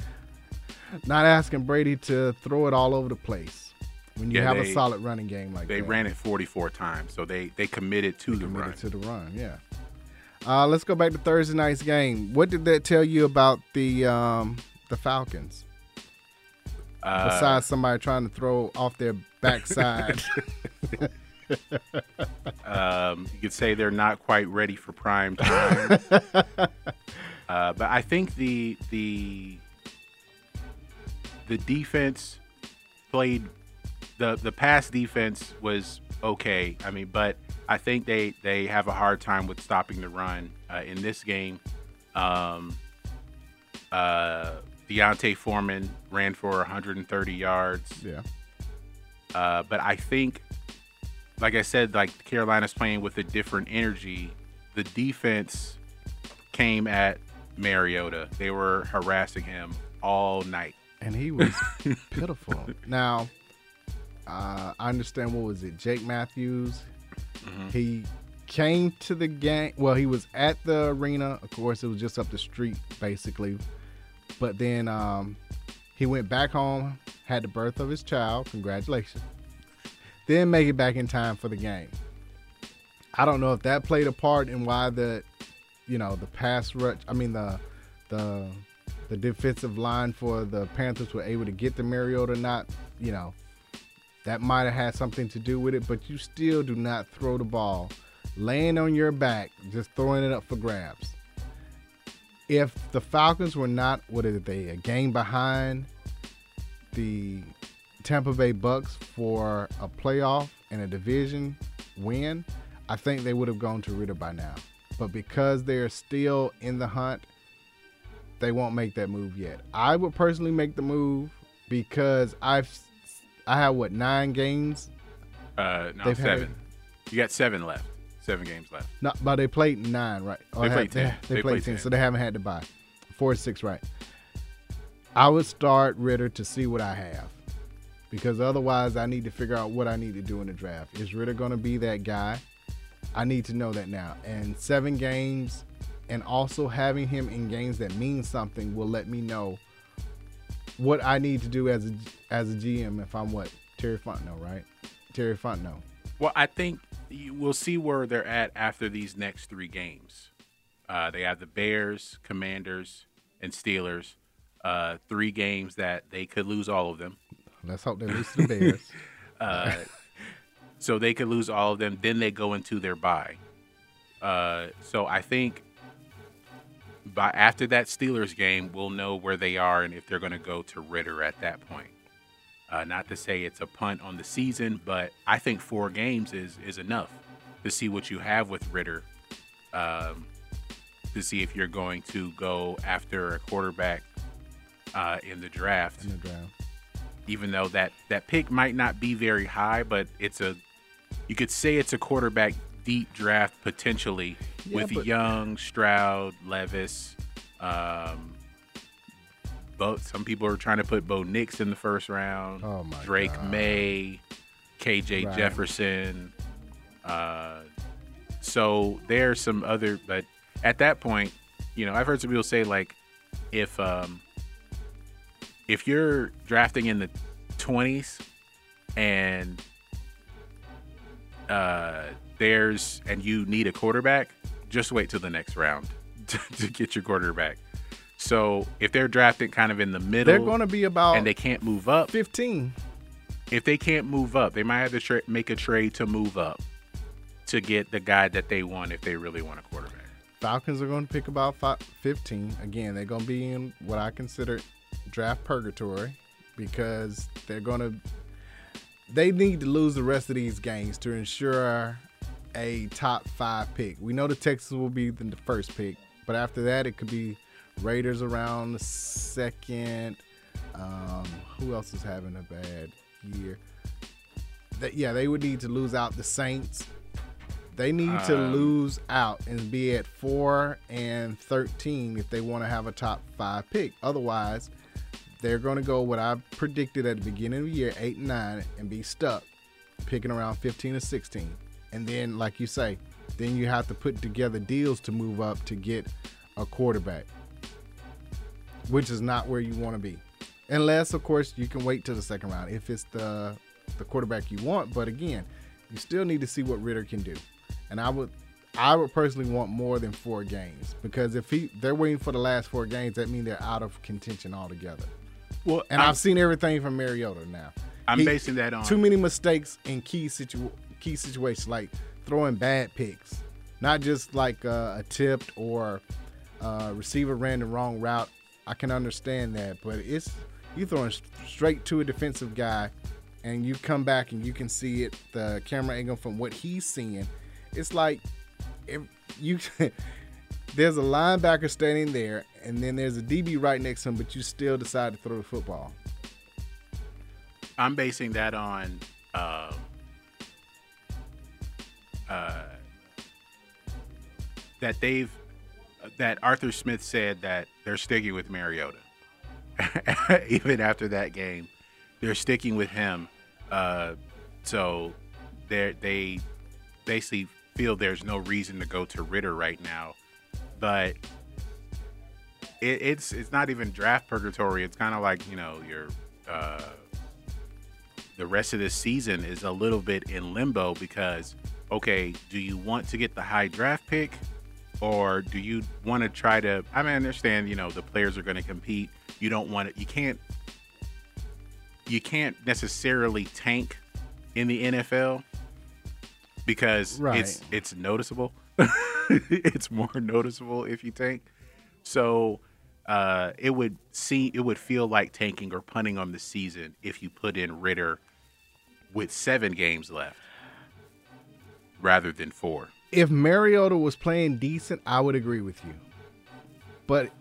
not asking Brady to throw it all over the place when you Yeah, have they- a solid running game like that. They that. ran it 44 times, so they they committed to the committed run. to the run. Yeah. Uh, let's go back to Thursday night's game. What did that tell you about the um, the Falcons? Uh, Besides somebody trying to throw off their backside. um, you could say they're not quite ready for prime time. uh, but I think the the the defense played the the pass defense was okay. I mean, but I think they they have a hard time with stopping the run uh, in this game. Um, uh, D'Onta Foreman ran for 130 yards. Yeah. Uh, but I think, like I said, like Carolina's playing with a different energy. The defense came at Mariota. They were harassing him all night. and he was pitiful. Now, uh, I understand what was it? Jake Matthews. Mm-hmm. He came to the game. Well, he was at the arena. Of course, it was just up the street, basically. But then um, he went back home, had the birth of his child. Congratulations. Then make it back in time for the game. I don't know if that played a part in why the, you know, the pass rush. I mean the, the, the defensive line for the Panthers were able to get the Mariota. or Not, you know, that might have had something to do with it. But you still do not throw the ball, laying on your back, just throwing it up for grabs. If the Falcons were not, what is they, a game behind the Tampa Bay Bucks for a playoff and a division win, I think they would have gone to Ridder by now. But because they're still in the hunt, they won't make that move yet. I would personally make the move because I've I have what nine games. Uh, no, They've had- seven. You got seven left. Seven games left. No, but they played nine, right? Or They played 10. They, They played played 10, 10. so they haven't had to buy. Four six, right? I would start Ridder to see what I have, because otherwise I need to figure out what I need to do in the draft. Is Ridder going to be that guy? I need to know that now. And seven games, and also having him in games that mean something will let me know what I need to do as a as a GM if I'm what Terry Fontenot, right? Terry Fontenot. Well, I think we'll see where they're at after these next three games. Uh, they have the Bears, Commanders, and Steelers. Uh, three games that they could lose all of them. Let's hope they lose to the Bears. Uh, so they could lose all of them. Then they go into their bye. Uh, so I think by after that Steelers game, we'll know where they are and if they're going to go to Ridder at that point. Uh, not to say it's a punt on the season, but I think four games is is enough to see what you have with Ridder. Um, to see if you're going to go after a quarterback uh, in the draft in the draft. Even though that that pick might not be very high, but it's a you could say it's a quarterback deep draft potentially Yeah, with but- Young, Stroud, Levis. Um, both some people are trying to put Bo Nix in the first round. Oh my Drake God. Maye, KJ Right. Jefferson. Uh, so there's some other, but at that point, you know, I've heard some people say like, if um, if you're drafting in the 20s and uh, there's and you need a quarterback, just wait till the next round to, to get your quarterback. So if they're drafted kind of in the middle, They're going to be about and they can't move up. 15. If they can't move up, they might have to tra- make a trade to move up to get the guy that they want if they really want a quarterback. Falcons are going to pick about fi 15. Again, they're going to be in what I consider draft purgatory because they're going to they need to lose the rest of these games to ensure a top 5 pick. We know the Texans will be the first pick, but after that it could be Raiders around the second, Um, who else is having a bad year? That, yeah, they would need to lose out the Saints. They need to Um, lose out and be at four and thirteen if they want to have a top five pick. Otherwise, they're going to go what I predicted at the beginning of the year, eight and nine, and be stuck picking around 15 or 16. And then, like you say, then you have to put together deals to move up to get a quarterback, which is not where you want to be. Unless, of course, you can wait till the second round if it's the the quarterback you want. But again, you still need to see what Ridder can do. And I would I would personally want more than four games because if he they're waiting for the last four games, that means they're out of contention altogether. Well, And I'm- I've seen everything from Mariota now. I'm basing that on- too many mistakes in key situ key situations, like throwing bad picks, not just like uh, a tipped or uh, receiver ran the wrong route. I can understand that, but it's you throwing straight to a defensive guy, and you come back and you can see it. The camera angle from what he's seeing, it's like if you. There's a linebacker standing there, and then there's a DB right next to him, but you still decide to throw the football. I'm basing that on um, uh, that they've that Arthur Smith said that they're sticking with Mariota. Even after that game, they're sticking with him. Uh, so they they basically feel there's no reason to go to Ridder right now, but it, it's it's not even draft purgatory. It's kind of like you know your uh, the rest of this season is a little bit in limbo because okay, do you want to get the high draft pick or do you want to try to I mean I understand, you know, the players are going to compete. You don't want to you can't you can't necessarily tank in the NFL because Right. it's it's noticeable. it's more noticeable if you tank. So uh, it would see it would feel like tanking or punting on the season if you put in Ridder with seven games left rather than four. if Mariota was playing decent, I would agree with you. But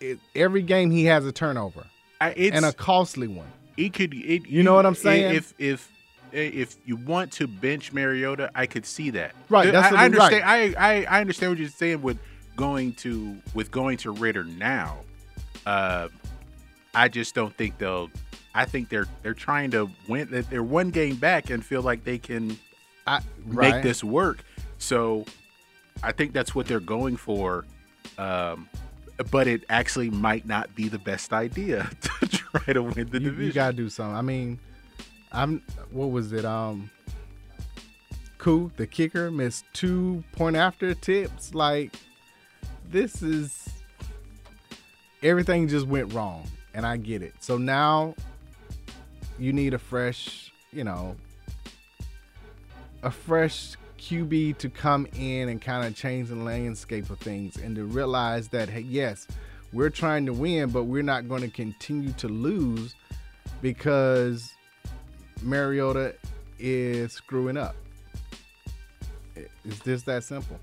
it, every game he has a turnover I, it's, and a costly one. It could. It, You know what I'm saying? If if if you want to bench Mariota, I could see that. Right, that's I, I we- right. understand. I, I I understand what you're saying with going to with going to Ridder now. Uh, I just don't think they'll. I think they're they're trying to win. that They're one game back and feel like they can I, make right. this work. So I think that's what they're going for. Um, but it actually might not be the best idea to try to win the you, division. you gotta do something. I mean, I'm what was it? Um, Koo, the kicker, missed two point after tips. Like this is everything just went wrong, and I get it. So now you need a fresh, you know, a fresh QB to come in and kind of change the landscape of things and to realize that, hey, yes, we're trying to win, but we're not going to continue to lose because Mariota is screwing up. It's just that simple.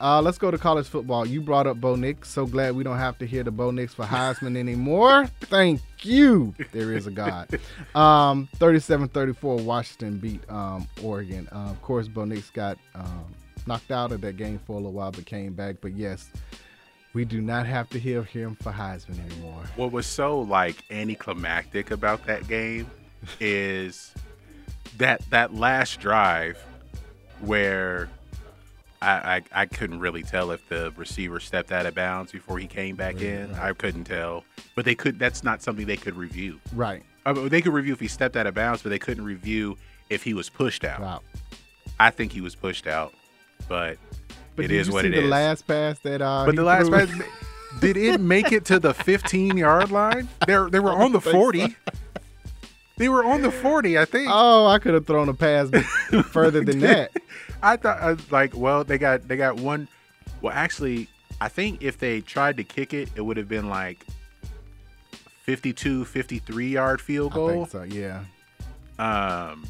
Uh, let's go to college football. You brought up Bo Nix. So glad we don't have to hear the Bo Nix for Heisman anymore. Thank you. There is a God. Um, 37-34, Washington beat um, Oregon. Uh, of course, Bo Nix got um, knocked out of that game for a little while, but came back. But yes, we do not have to hear him for Heisman anymore. What was so like anticlimactic about that game is that that last drive where I, I I couldn't really tell if the receiver stepped out of bounds before he came back in. I couldn't tell, but they could. That's not something they could review. Right. I mean, they could review if he stepped out of bounds, but they couldn't review if he was pushed out. Wow. I think he was pushed out, but, But it is what it is. the last pass that uh, But the last threw? pass, did it make it to the 15 yard line? They they were on the 40. They were on the 40, I think. Oh, I could have thrown a pass further than that. I thought I was like, well, they got they got one. Well, actually, I think if they tried to kick it, it would have been like 52, 53 yard field I goal. think so. Yeah. Um,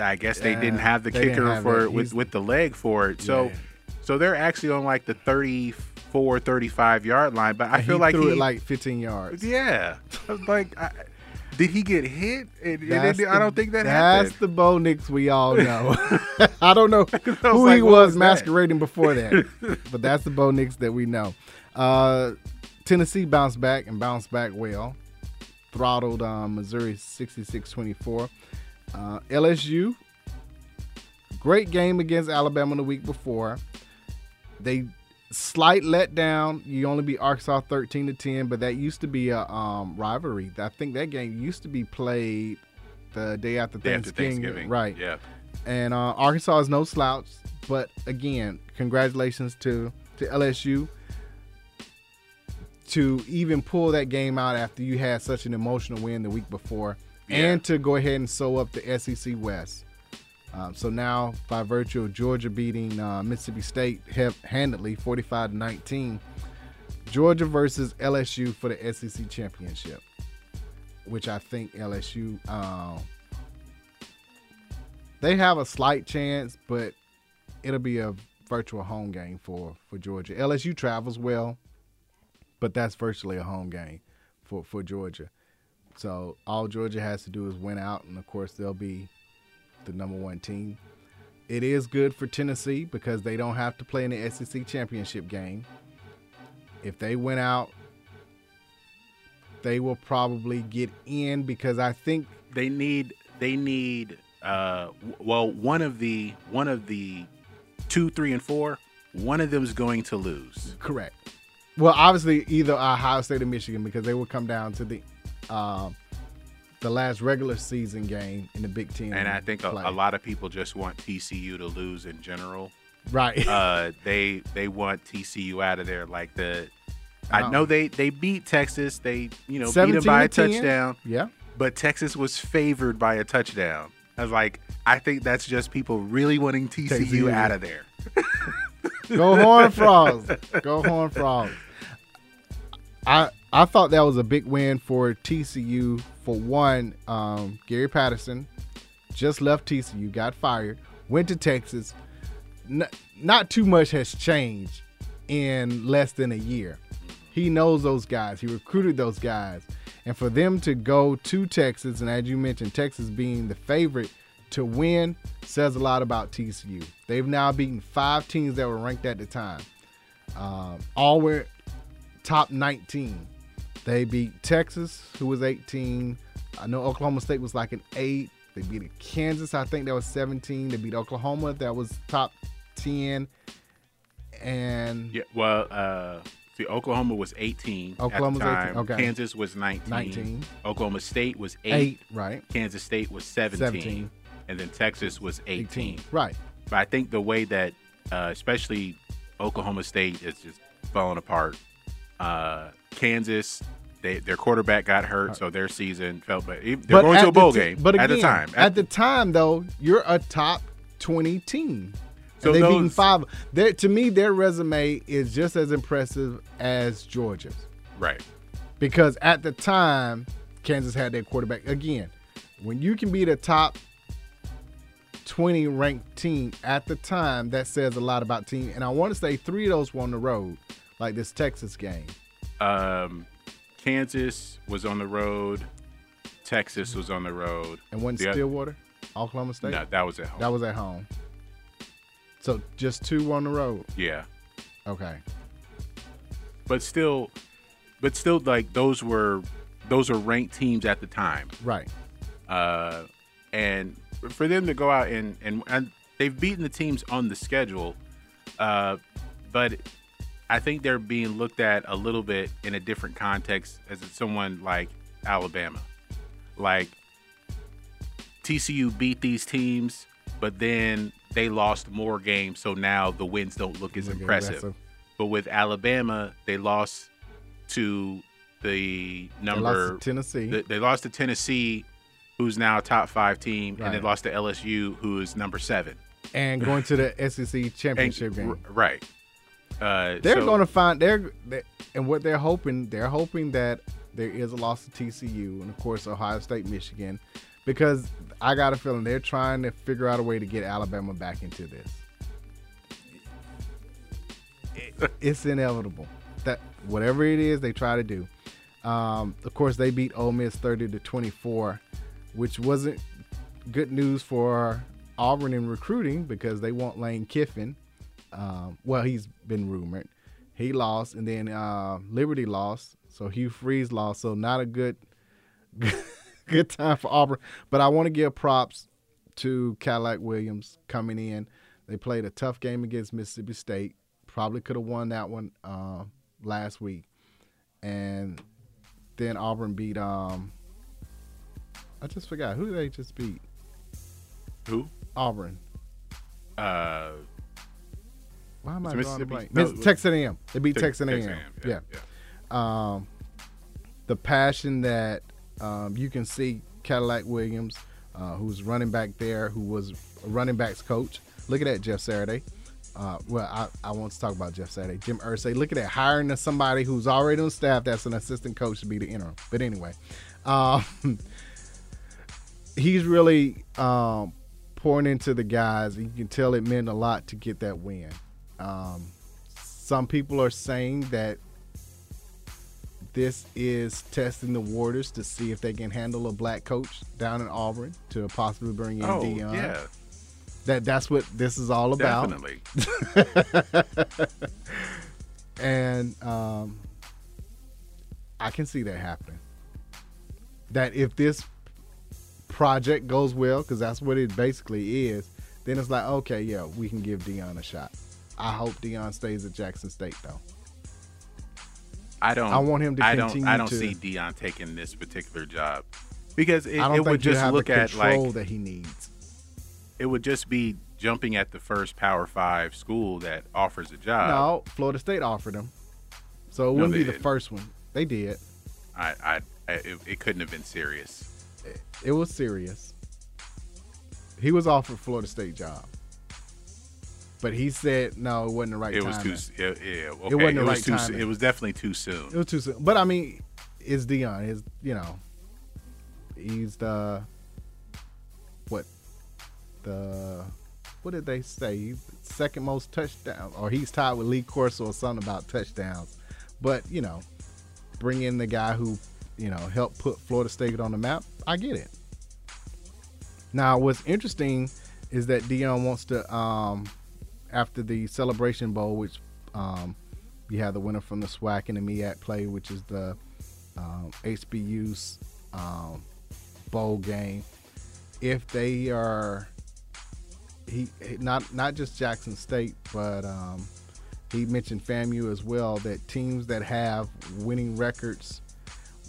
I- guess they didn't have the kicker have for it. with He's- with the leg for it. So, Yeah. so they're actually on like the 30 34, 35 yard line, but I And feel he like threw he it like 15 yards. yeah. I was like, I, did he get hit? And, and That's it- I don't think that happened. That's happened. the Bo Nix we all know. I don't know was who like, he was was masquerading before that, but that's the Bo Nix that we know. Uh, Tennessee bounced back and bounced back well. Throttled um, Missouri 66-24. Uh, LSU, great game against Alabama the week before. They slight letdown. You only beat Arkansas 13 to 10, but that used to be a um, rivalry. I think that game used to be played the day after Day after Thanksgiving. Thanksgiving. Right. Yeah. And uh, Arkansas is no slouch, but again, congratulations to to LSU to even pull that game out after you had such an emotional win the week before, and to go ahead and sew up the SEC West. Um, so now, by virtue of Georgia beating uh, Mississippi State handedly, 45 to 19, Georgia versus LSU for the SEC championship, which I think LSU um, they have a slight chance, but it'll be a virtual home game for for Georgia. LSU travels well, but that's virtually a home game for for Georgia. So all Georgia has to do is win out, and of course they'll be the number one team. It is good for Tennessee because they don't have to play in the SEC championship game. If they win out, they will probably get in because I think they need they need uh well one of the one of the two, three, and four. One of them is going to lose. Correct. Well, obviously, either Ohio State or Michigan because they will come down to the um, the last regular season game in the Big Ten. And I think a, a lot of people just want TCU to lose in general. Right. Uh, they they want TCU out of there. Like the, I Oh. know they they beat Texas. They you know beat them by a 10? touchdown. Yeah. But Texas was favored by a touchdown. I was like, I think that's just people really wanting TCU, TCU. out of there. Go Horn Frogs. Go Horn Frogs. I I thought that was a big win for TCU. For one, um, Gary Patterson just left TCU, got fired, went to Texas. N- not too much has changed in less than a year. He knows those guys. He recruited those guys. And for them to go to Texas, and as you mentioned, Texas being the favorite to win, says a lot about TCU. They've now beaten five teams that were ranked at the time. Um, all were top 19. They beat Texas, who was 18. I know Oklahoma State was like an eight. They beat Kansas, I think that was 17. They beat Oklahoma, that was top 10. And Yeah, well, uh, see, Oklahoma was 18 Oklahoma's at the 18, time. okay. Kansas was 19. 19. Oklahoma State was 8. Eight, right. Kansas State was 17. 17. And then Texas was 18. 18, right. But I think the way that, uh, especially Oklahoma State is just falling apart. Uh, Kansas, they, their quarterback got hurt, so their season felt bad. They're going to a bowl ti- game But at the time. At, the time, though, you're a top 20 team. So they've beaten those- five. Their, to me, their resume is just as impressive as Georgia's. right. Because at the time, Kansas had their quarterback. Again, when you can be the top 20 ranked team at the time, that says a lot about team. And I want to say three of those were on the road, like this Texas game. Um, Kansas was on the road. Texas was on the road. And wasn't The oth- Stillwater, Oklahoma State? No, that was at home. That was at home. So just two on the road. Yeah. Okay. but still but still like those were those are ranked teams at the time Right. uh and for them to go out and and, and they've beaten the teams on the schedule uh but i think they're being looked at a little bit in a different context as someone like alabama like tcu beat these teams but then they lost more games so now the wins don't look as impressive impressive. but with Alabama, they lost to the number. lost to Tennessee. They, they lost to Tennessee, who's now a top five team, and they lost to LSU, who is number seven. And going to the SEC championship And- game. Right. Uh, They're so- going to find they're they, and what they're hoping they're hoping that there is a loss to TCU and of course Ohio State, Michigan, because I got a feeling they're trying to figure out a way to get Alabama back into this. it's inevitable that whatever it is they try to do. Um, of course, they beat Ole Miss 30 to 24, which wasn't good news for Auburn in recruiting because they want Lane Kiffin. Um, well, he's been rumored. He lost, and then uh, Liberty lost. So Hugh Freeze lost. So not a good, good time for Auburn. But I want to give props to Cadillac Williams coming in. They played a tough game against Mississippi State. Probably could have won that one uh, last week, and then Auburn beat. Um, I just forgot who they just beat. Who? Auburn. Uh, Why am I drawing a blank? No, Texas A&M. They beat Texas A&M. A&M, Yeah. yeah, Um, the passion that um, you can see Cadillac Williams, uh, who's running back there, who was a running backs coach. Look at that, Jeff Saturday. Uh, well, I, I want to talk about Jeff Saturday. Jim Irsay. Look at that, hiring somebody who's already on staff that's an assistant coach to be the interim. But anyway, um, he's really um, pouring into the guys. You can tell it meant a lot to get that win. Um, some people are saying that this is testing the waters to see if they can handle a black coach down in Auburn to possibly bring in Oh, Deion. yeah. That that's what this is all about. Definitely. and um, I can see that happening. That if this project goes well, because that's what it basically is, then it's like, okay, yeah, we can give Deion a shot. I hope Deion stays at Jackson State though. I don't. I want him to I don't. continue I don't to- see Deion taking this particular job because it, it would just look the at like that he needs. it would just be jumping at the first Power Five school that offers a job. no, Florida State offered him, so it No, wouldn't be the didn't. first one. They did. I, I, I it, it couldn't have been serious. It was serious. He was offered Florida State job, but he said no, it wasn't the right time. it time. was too. Yeah, yeah, okay. It wasn't the was right too. timing. It was definitely too soon. It was too soon. But I mean, it's Deion. Is you know, he's the what the what did they say? He's second most touchdowns, or he's tied with Lee Corso or something about touchdowns. But you know, bring in the guy who you know helped put Florida State on the map. I get it. Now, what's interesting is that Deion wants to, um, after the Celebration Bowl, which um, you have the winner from the SWAC and the MEAC play, which is the um, HBU's um, bowl game. If they are, he not not just Jackson State, but um, he mentioned FAMU as well. That teams that have winning records,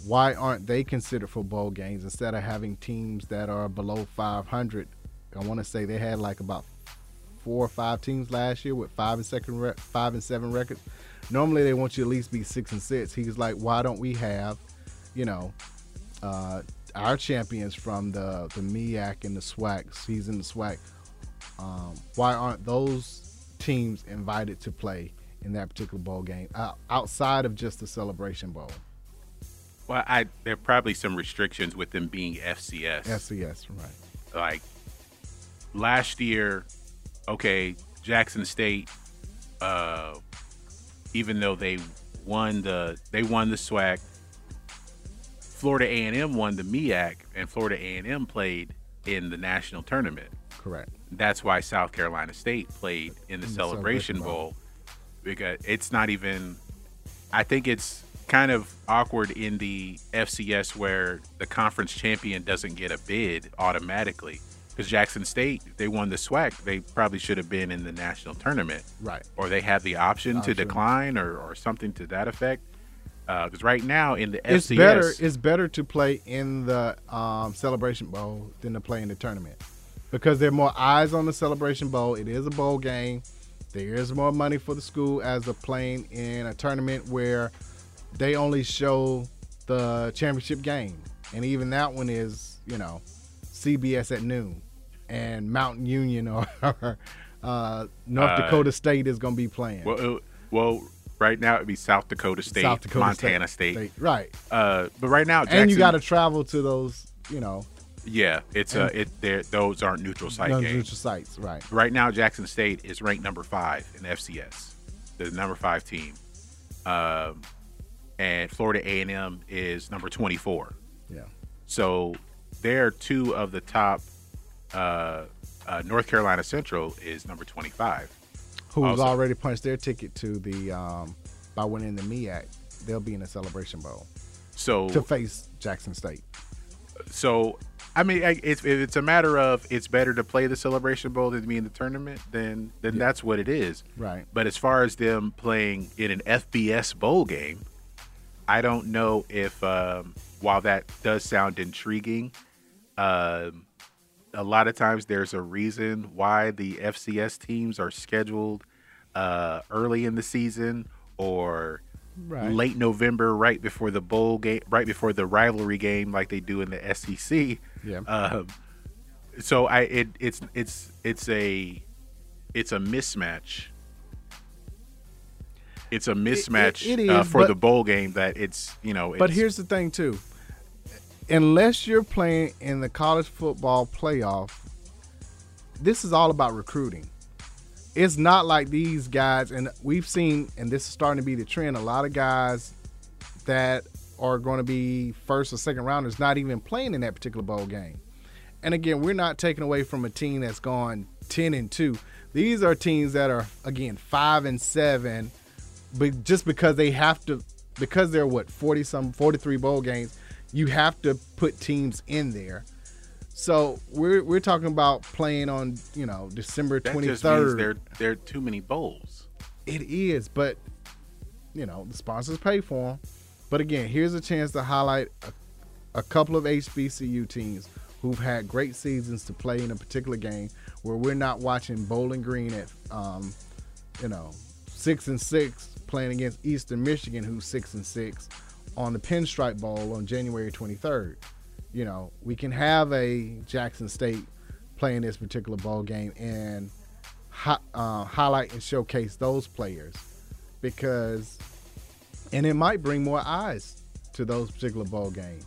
why aren't they considered for bowl games instead of having teams that are below 500? I want to say they had like about four or five teams last year with five and second re- five and seven records. Normally they want you at least be six and six. He was like, why don't we have, you know, uh, our champions from the the MEAC and the SWAC, he's in the SWAC. Um, why aren't those teams invited to play in that particular bowl game uh, outside of just the Celebration Bowl? Well, I there are probably some restrictions with them being FCS. FCS, right? Like last year, okay, Jackson State, uh, even though they won the they won the SWAC, Florida A and M won the MEAC, and Florida A and M played in the national tournament. Correct. That's why South Carolina State played in the, In the Celebration, Celebration Bowl. Bowl because it's not even. I think it's kind of awkward in the FCS where the conference champion doesn't get a bid automatically. Because Jackson State, if they won the SWAC, they probably should have been in the national tournament. Right. Or they had the option, Option. to decline or, or something to that effect. Because right now in the It's FCS, better. It's better to play in the um, Celebration Bowl than to play in the tournament because there are more eyes on the Celebration Bowl. It is a bowl game. There is more money for the school as a playing in a tournament where they only show the championship game, and even that one is you know CBS at noon, and Mountain Union or uh, North Uh, Dakota State is going to be playing. Well, well, right now it'd be South Dakota State, South Dakota Montana State. State. State, right. Uh, but right now, Jackson, and you got to travel to those, you know, Yeah, it's uh, And- it. There, those aren't neutral site games. neutral sites, right? Right now, Jackson State is ranked number five in FCS. the number five team, um, and Florida A and M is number twenty four. Yeah. So they're two of the top. Uh, uh, North Carolina Central is number twenty five. Who's Also- already punched their ticket to the um, by winning the MEAC. They'll be in the Celebration Bowl So to face Jackson State. So, I mean, it's, it's a matter of it's better to play the Celebration Bowl than to be in the tournament, then then that's what it is. Right. But as far as them playing in an FBS bowl game, I don't know if um, while that does sound intriguing, um, a lot of times there's a reason why the FCS teams are scheduled uh, early in the season or Right. late November, right before the bowl game, right before the rivalry game, like they do in the SEC. Yeah. Um, so I it it's it's it's a it's a mismatch. It's a mismatch it uh, for but- the bowl game that it's you know. But here's the thing too. Unless you're playing in the college football playoff, this is all about recruiting. It's not like these guys, and we've seen, and this is starting to be the trend. A lot of guys that are going to be first or second rounders not even playing in that particular bowl game. And again, we're not taking away from a team that's gone ten and two. These are teams that are again five and seven, but just because they have to, because they're what forty some forty three bowl games, you have to put teams in there. So we're we're talking about playing on you know December twenty third. twenty just means third. there there are too many bowls. It is, but you know the sponsors pay for them. But again, here's a chance to highlight a, a couple of HBCU teams who've had great seasons to play in a particular game where we're not watching Bowling Green at um, you know six and six playing against Eastern Michigan, who's six and six, on the Pinstripe Bowl on January 23rd. You know, we can have a Jackson State playing this particular bowl game and hi- uh, highlight and showcase those players because, and it might bring more eyes to those particular bowl games.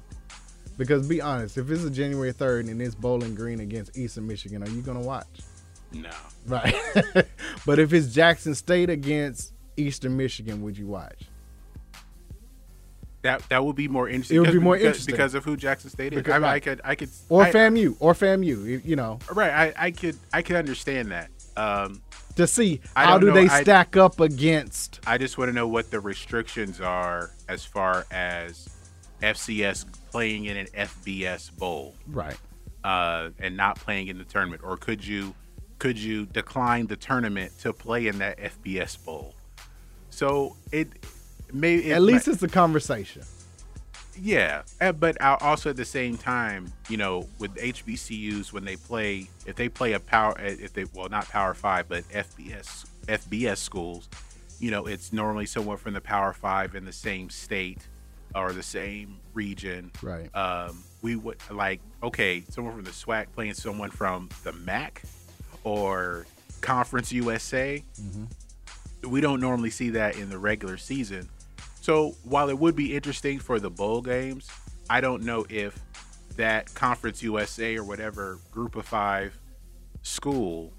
Because be honest, if it's a January 3rd and it's Bowling Green against Eastern Michigan, are you going to watch? No. Right. but if it's Jackson State against Eastern Michigan, would you watch? That that would be more interesting. It would be because- more because- interesting. because of who Jackson State is. Because- I, mean, I could I could Or I- FAMU, or FAMU, you- know, Right, I, I could I could understand that. Um, to see how do know, they stack up against. I just want to know what the restrictions are as far as FCS playing in an FBS bowl, Right. uh, and not playing in the tournament, or could you could you decline the tournament to play in that FBS bowl? So it may it At least might- it's a conversation. yeah, uh, but also at the same time, you know, with HBCUs when they play, if they play a power, uh, if they well not Power Five, but FBS FBS schools, you know, it's normally someone from the Power Five in the same state or the same region. Right. Um, we would like okay, someone from the SWAC playing someone from the MAC or Conference USA we don't normally see that in the regular season. So while it would be interesting for the bowl games, I don't know if that Conference USA or whatever Group of Five school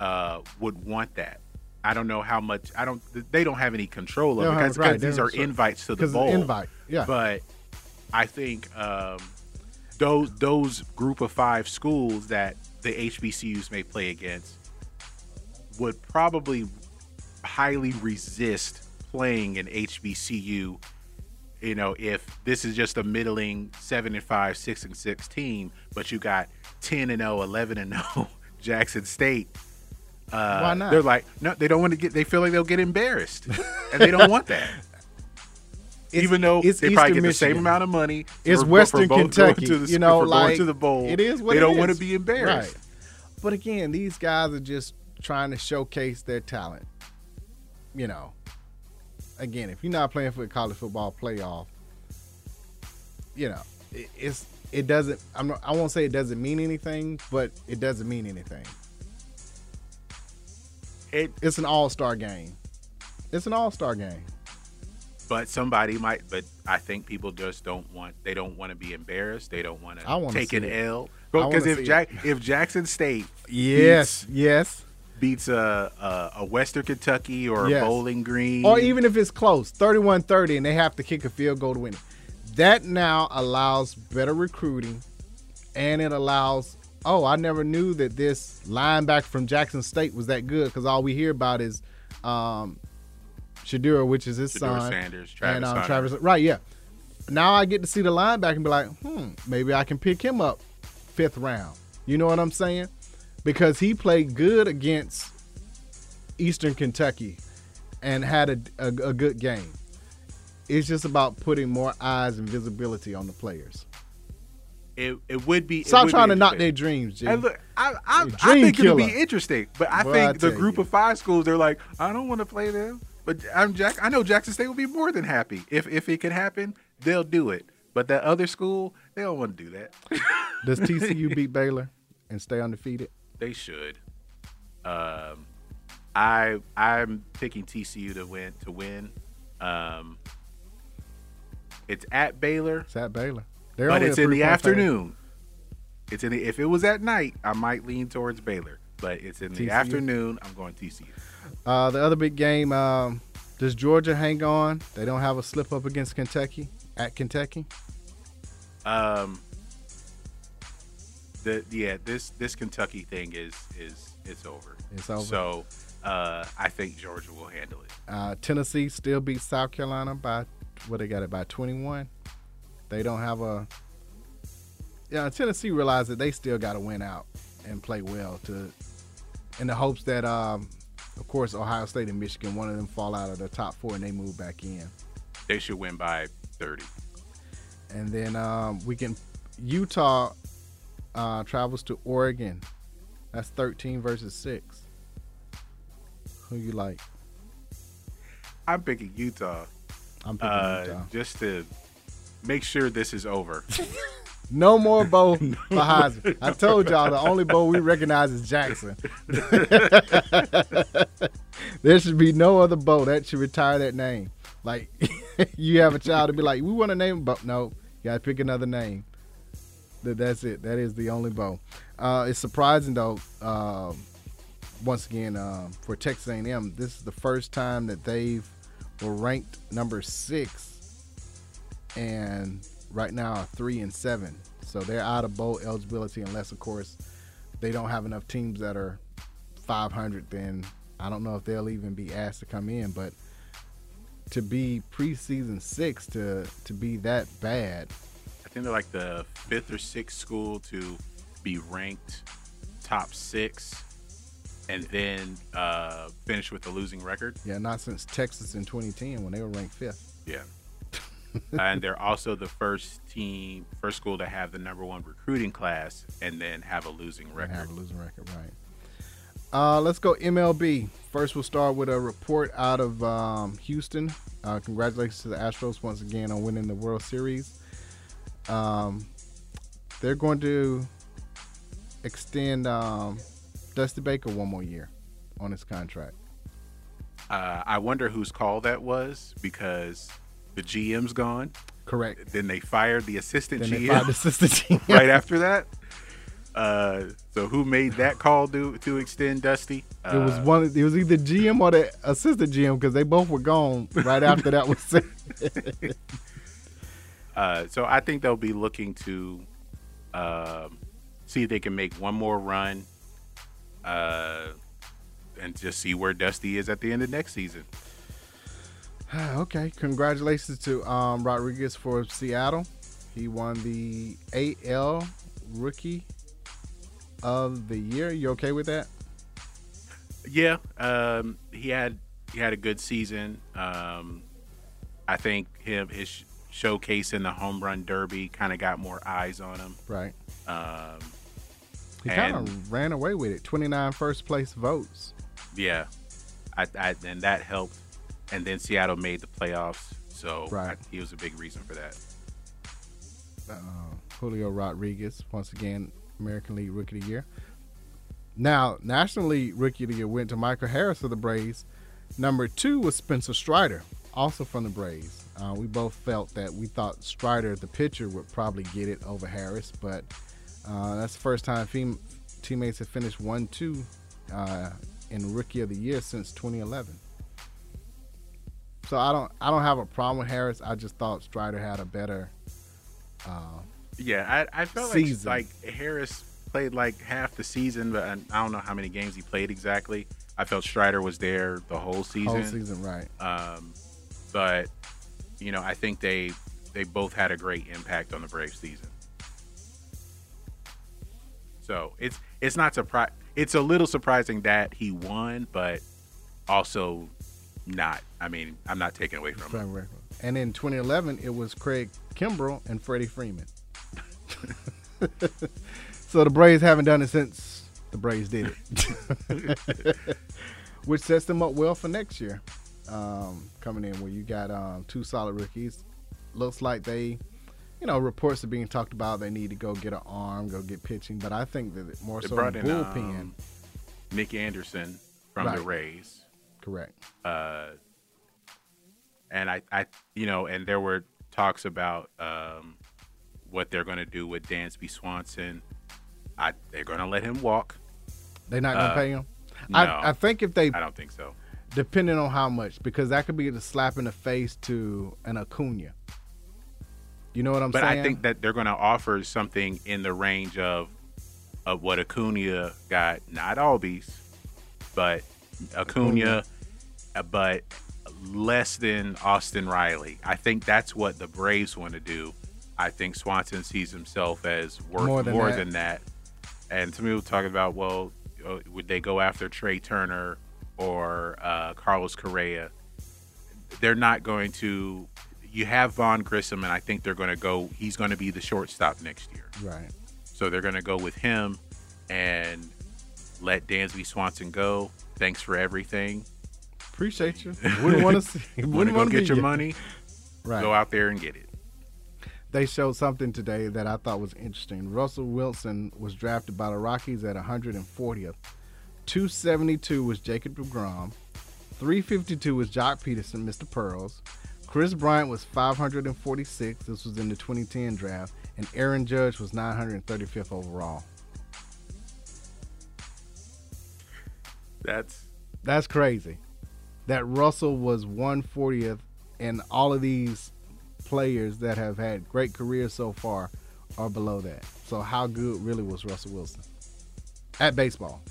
uh, would want that. I don't know how much. I don't. They don't have any control of because, right, because these are invites to the bowl. invite, yeah. But I think um, those those Group of Five schools that the HBCUs may play against would probably highly resist playing an HBCU. You know, if this is just a middling seven and five, six and six team, but you got ten and 0, 11 and 0 Jackson State. Uh, Why not? They're like, no, they don't want to get. They feel like they'll get embarrassed, and they don't want that. It's- Even though it's they probably Eastern get the same amount of money, It's for- for Western both Kentucky. to the, you know, like to the bowl. It is what they don't want to be embarrassed. Right. But again, these guys are just trying to showcase their talent. You know, again, if you're not playing for the college football playoff, you know, it, it's it doesn't. I'm not, I won't say it doesn't mean anything, but it doesn't mean anything. It, it's an all star game. It's an all star game. But somebody might. But I think people just don't want. They don't want to be embarrassed. They don't want to take an it. L. Because if Jack, if Jackson State, Yes, beats yes. Beats a, a a Western Kentucky or a Yes. Bowling Green, or even if it's close, 31-30, and they have to kick a field goal to win it. That now allows better recruiting, and it allows. Oh, I never knew that this linebacker from Jackson State was that good because all we hear about is um, Shedeur, which is his Shedeur son, Sanders, Travis and um, Travis. Right, yeah. Now I get to see the linebacker and be like, hmm, maybe I can pick him up fifth round. You know what I'm saying? Because he played good against Eastern Kentucky and had a, a, a good game. It's just about putting more eyes and visibility on the players. it, it would be. Stop would be trying to knock their dreams, G. Hey, look, I, I, Dream I think it'll be interesting, but I Boy, think I the group you. of five schools, they're like, I don't want to play them. But I'm Jack. I know Jackson State will be more than happy if if it could happen. They'll do it. But that other school, they don't want to do that. Does TCU beat Baylor and stay undefeated? They should. Um, I I'm picking TCU to win to win. Um, it's at Baylor, It's at Baylor. They're but it's in the afternoon. It's in the. If it was at night, I might lean towards Baylor, but it's in the TCU? afternoon. I'm going TCU. Uh, the other big game, um, does Georgia hang on? They don't have a slip up against Kentucky at Kentucky. Um, the yeah this this Kentucky thing is is it's over. It's over. So uh, I think Georgia will handle it. Uh, Tennessee still beats South Carolina by what they got it by 21. They don't have a. Yeah, Tennessee realized that they still got to win out and play well to, in the hopes that, um, of course, Ohio State and Michigan, one of them fall out of the top four and they move back in. They should win by thirty. And then um, we can Utah uh, travels to Oregon. That's 13 versus six. Who you like? I'm picking Utah. I'm picking uh, Utah. just to make sure this is over. No more bow for Heisman. I told y'all the only bow we recognize is Jackson. there should be no other bow that should retire that name. Like you have a child to be like, we want to name, but no, you gotta pick another name. That that's it. That is the only bow. Uh, it's surprising though. Um, once again, um, for Texas A&M, this is the first time that they've were ranked number six and right now are three and seven. So they're out of bowl eligibility unless, of course, they don't have enough teams that are 500. Then I don't know if they'll even be asked to come in. But to be preseason six to to be that bad, think they're like the fifth or sixth school to be ranked top six and then uh, finish with a losing record. yeah, not since Texas in 2010 when they were ranked fifth. Yeah. and they're also the first team, first school to have the number one recruiting class and then have a losing record. have a losing record, right? Uh, let's go MLB. First, we'll start with a report out of um, Houston. Uh, congratulations to the Astros once again on winning the World Series. Um, they're going to extend um, Dusty Baker one more year on his contract. Uh, I wonder whose call that was because the GM's gone. Correct. Then they fired the assistant Then GM they fired the assistant GM. right after that. Uh, so who made that call to to extend Dusty? It was Uh, one. It was either GM or the assistant GM because they both were gone right after that was said. Uh, so I think they'll be looking to um, see if they can make one more run, uh, and just see where Dusty is at the end of next season. okay, congratulations to um, Rodriguez for Seattle. He won the AL Rookie of the Year. You okay with that? Yeah, um, he had he had a good season. Um, I think him his showcase in the home run derby kind of got more eyes on him. Right. Um, He kind of ran away with it. 29 first place votes. Yeah, I, I and that helped. And then Seattle made the playoffs, so Right. I, he was a big reason for that. uh, Julio Rodriguez, once again, American League Rookie of the Year. Now, National League Rookie of the Year went to Michael Harris of the Braves. Number two was Spencer Strider, also from the Braves. Uh, we both felt that we thought Strider, the pitcher, would probably get it over Harris, but uh, that's the first time fem- teammates have finished 1 2 uh, in Rookie of the Year since 2011. So I don't I don't have a problem with Harris. I just thought Strider had a better. Uh, Yeah, I, I felt Season. like like Harris played like half the season, but I I don't know how many games he played exactly. I felt Strider was there the whole season. Whole season, right? Um, but you know, I think they they both had a great impact on the Braves season. So it's it's not surpri- It's a little surprising that he won, but also not. I mean, I'm not taking away from him. And in 2011, it was Craig Kimbrel and Freddie Freeman. so the Braves haven't done it since the Braves did it, which sets them up well for next year. Um, coming in where you got um, two solid rookies. Looks like they, you know, reports are being talked about. They need to go get an arm, go get pitching. But I think that more They so brought in in bullpen. um, Nick Anderson from the Rays. Correct. Uh, and I, I, you know, and there were talks about um, what they're going to do with Dansby Swanson. I, they're going to let him walk. They're not gonna Uh, pay him. No, I, I think if they I don't think so. Depending on how much, because that could be the slap in the face to an Acuna. You know what I'm but saying? But I think that they're going to offer something in the range of of what Acuna got, not Albies, but Acuna, uh, but less than Austin Riley. I think that's what the Braves want to do. I think Swanson sees himself as worth More more than than, that. that. And some people talking about, well, uh, would they go after Trea Turner or uh, Carlos Correa? They're not going to. You have Vaughn Grissom, and I think they're going to go. He's going to be the shortstop next year. right. So they're going to go with him and let Dansby Swanson go. Thanks for everything. Appreciate you. Wouldn't want to see. Wouldn't want to get your money? Right. Go out there and get it. They showed something today that I thought was interesting. Russell Wilson was drafted by the Rockies at 140th. 272 was Jacob DeGrom. 352 was Joc Pederson, Mr. Pearls. Kris Bryant was 546. This was in the 2010 draft. And Aaron Judge was 935th overall. That's That's crazy. That Russell was 140th, and all of these players that have had great careers so far are below that. So how good really was Russell Wilson at baseball?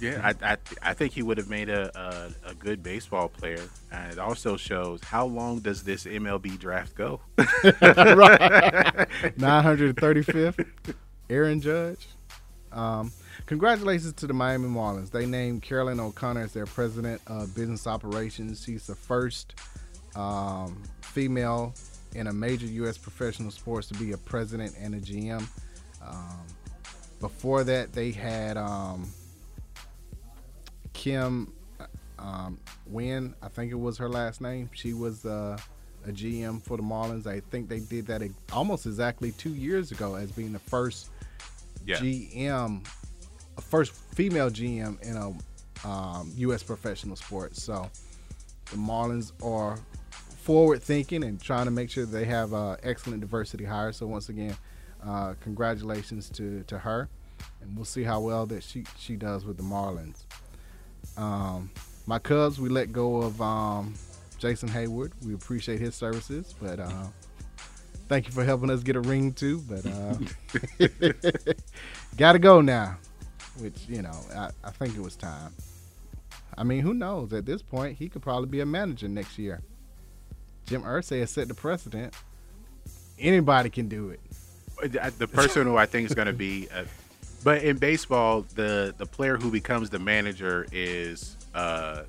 Yeah. I I, I think he would have made a, a a good baseball player, and it also shows how long does this MLB draft go? right. 935th, Aaron Judge. Um, congratulations to the Miami Marlins. They named Caroline O'Connor as their president of business operations. She's the first um, female in a major U.S. professional sports to be a president and a GM. Um, before that, they had um, Kim um, Wynn, I think it was her last name. She was uh, a GM for the Marlins. I think they did that almost exactly two years ago as being the first Yeah. GM, a first female GM in a um, U.S. professional sport. So the Marlins are forward thinking and trying to make sure they have uh, excellent diversity hires. So once again, uh, congratulations to, to her, and we'll see how well that she she does with the Marlins. Um, my Cubs, we let go of um, Jason Heyward. We appreciate his services, but uh, thank you for helping us get a ring too. But uh, gotta go now, which you know I, I think it was time. I mean, who knows? At this point, he could probably be a manager next year. Jim Irsay has set the precedent. Anybody can do it. Uh, the person who I think is going to be, uh but in baseball, the the player who becomes the manager is uh,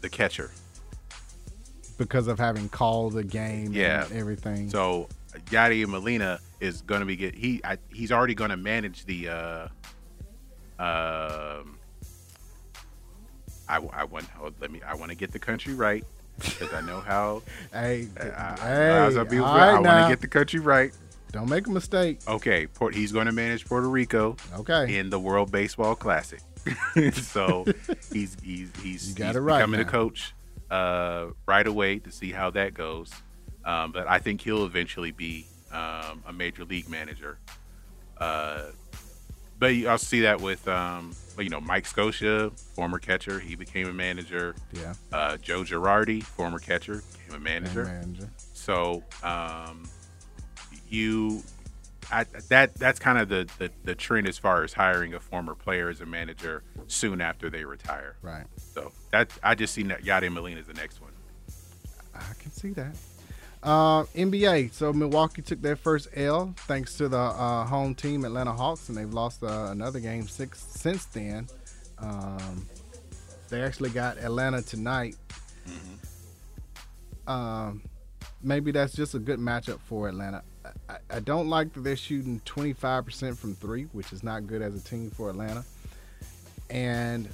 the catcher. because of having called the game Yeah. and everything. So Yadier Molina is going to be get he I, he's already going to manage the. Uh, um, I I want oh, let me I want to get the country right because I know how. hey, I, I, hey, I, was gonna be- I want to get the country right. Don't make a mistake. Okay, Port, he's going to manage Puerto Rico. Okay. In the World Baseball Classic. so he's he's he's, You got he's right becoming a now. coach uh, right away to see how that goes. Um, but I think he'll eventually be um, a major league manager. Uh, but you also see that with um, you know Mike Scioscia, former catcher, he became a manager. Yeah. Uh, Joe Girardi, former catcher, became a manager. manager. So um, you, I, that that's kind of the, the the trend as far as hiring a former player as a manager soon after they retire. Right. So that I just see that Yadi Molina is the next one. I can see that. Uh, NBA. So Milwaukee took their first L thanks to the uh, home team Atlanta Hawks, and they've lost uh, another game six since then. Um, they actually got Atlanta tonight. Um, maybe that's just a good matchup for Atlanta. I, I don't like that they're shooting 25% from three, which is not good as a team for Atlanta. And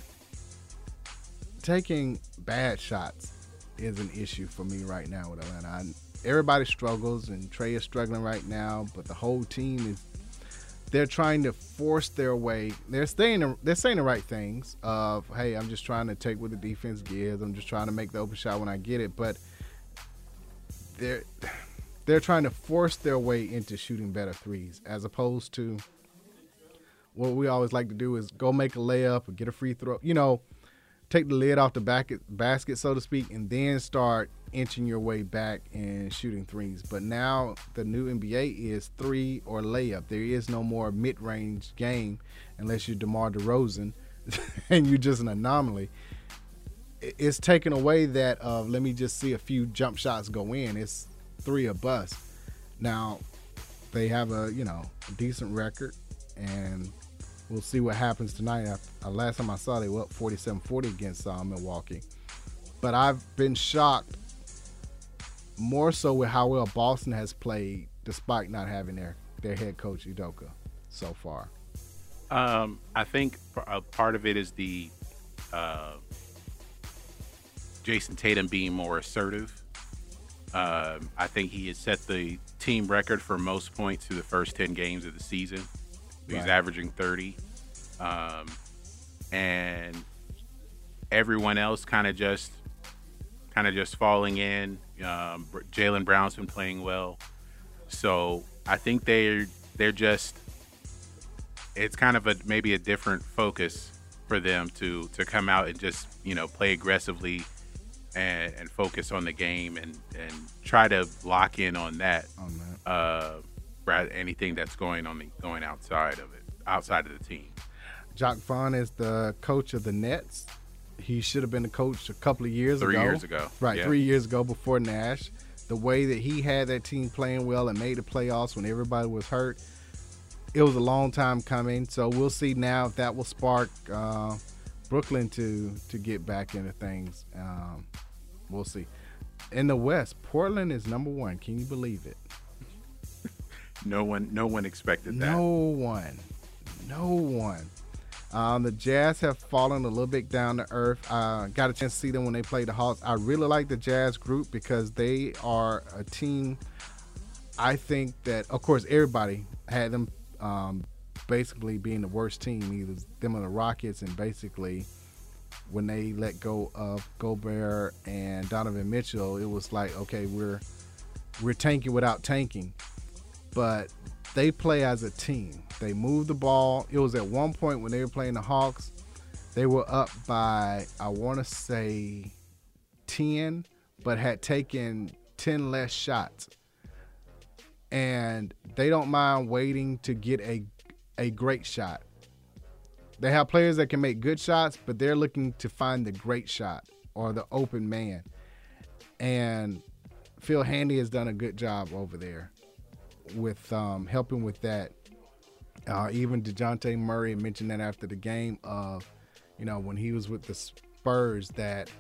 taking bad shots is an issue for me right now with Atlanta. I, everybody struggles, and Trae is struggling right now, but the whole team is. They're trying to force their way. They're saying they're saying the right things. Of hey, I'm just trying to take what the defense gives. I'm just trying to make the open shot when I get it. But they're they're trying to force their way into shooting better threes, as opposed to what we always like to do is go make a layup or get a free throw. You know, take the lid off the back basket, so to speak, and then start inching your way back and shooting threes. But now the new NBA is three or layup. There is no more mid-range game unless you're DeMar DeRozan and you're just an anomaly. It's taken away that of let me just see a few jump shots go in. It's three or bust. Now they have a you know a decent record, and we'll see what happens tonight. Uh, last time I saw they were up 47-40 against uh, Milwaukee, but I've been shocked more so with how well Boston has played despite not having their their head coach Udoka so far. Um, I think a part of it is the uh, Jayson Tatum being more assertive. Um, I think he has set the team record for most points through the first 10 games of the season. He's Right. averaging 30. Um, and everyone else kind of just kind of just falling in. Um, Jaylen Brown's been playing well. So I think they're they're just it's kind of a maybe a different focus for them to to come out and just you know play aggressively and, and focus on the game and and try to lock in on that on that uh rather anything that's going on the going outside of it outside of the team Jacque Vaughn is the coach of the Nets. He should have been the coach a couple of years Three ago. years ago, Right, yeah. three years ago before Nash. The way that he had that team playing well and made the playoffs when everybody was hurt, it was a long time coming. So we'll see now if that will spark uh, Brooklyn to to get back into things. Um, we'll see. In the West, Portland is number one. Can you believe it? no one no one expected that No one. No one. Um, the Jazz have fallen a little bit down to earth. Uh, got a chance to see them when they played the Hawks. I really like the Jazz group because they are a team. I think that, of course, everybody had them um, basically being the worst team, either them or the Rockets, and basically when they let go of Gobert and Donovan Mitchell, it was like, okay, we're we're tanking without tanking but they play as a team. They move the ball. It was at one point when they were playing the Hawks, they were up by I want to say 10, but had taken 10 less shots. And they don't mind waiting to get a a great shot. They have players that can make good shots, but they're looking to find the great shot or the open man. And Phil Handy has done a good job over there with um, helping with that. Uh, even Dejounte Murray mentioned that after the game of, you know, when he was with the Spurs, that,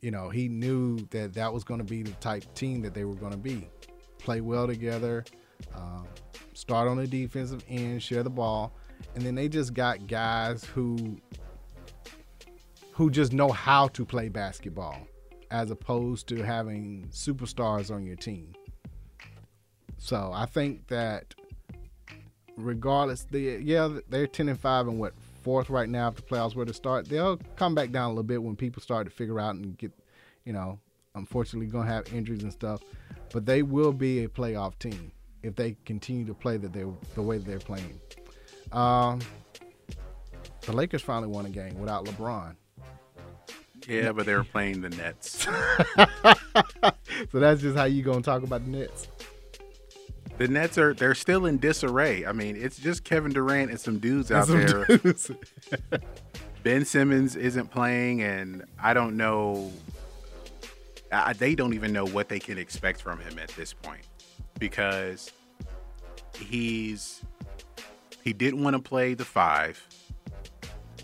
you know, he knew that that was going to be the type team that they were going to be. Play well together, um, start on the defensive end, share the ball, and then they just got guys who who just know how to play basketball, as opposed to having superstars on your team. So I think that regardless, they yeah they're ten and five and what fourth right now if the playoffs were to start. They'll come back down a little bit when people start to figure out and get, you know, unfortunately gonna have injuries and stuff. But they will be a playoff team if they continue to play that they the way that they're playing. Um, The Lakers finally won a game without LeBron. Yeah, but they were playing the Nets. so that's just how you gonna talk about the Nets. The Nets are they're still in disarray. I mean, it's just Kevin Durant and some dudes out Some there. dudes. ben Simmons isn't playing, and I don't know. I, they don't even know what they can expect from him at this point because he's he didn't want to play the five.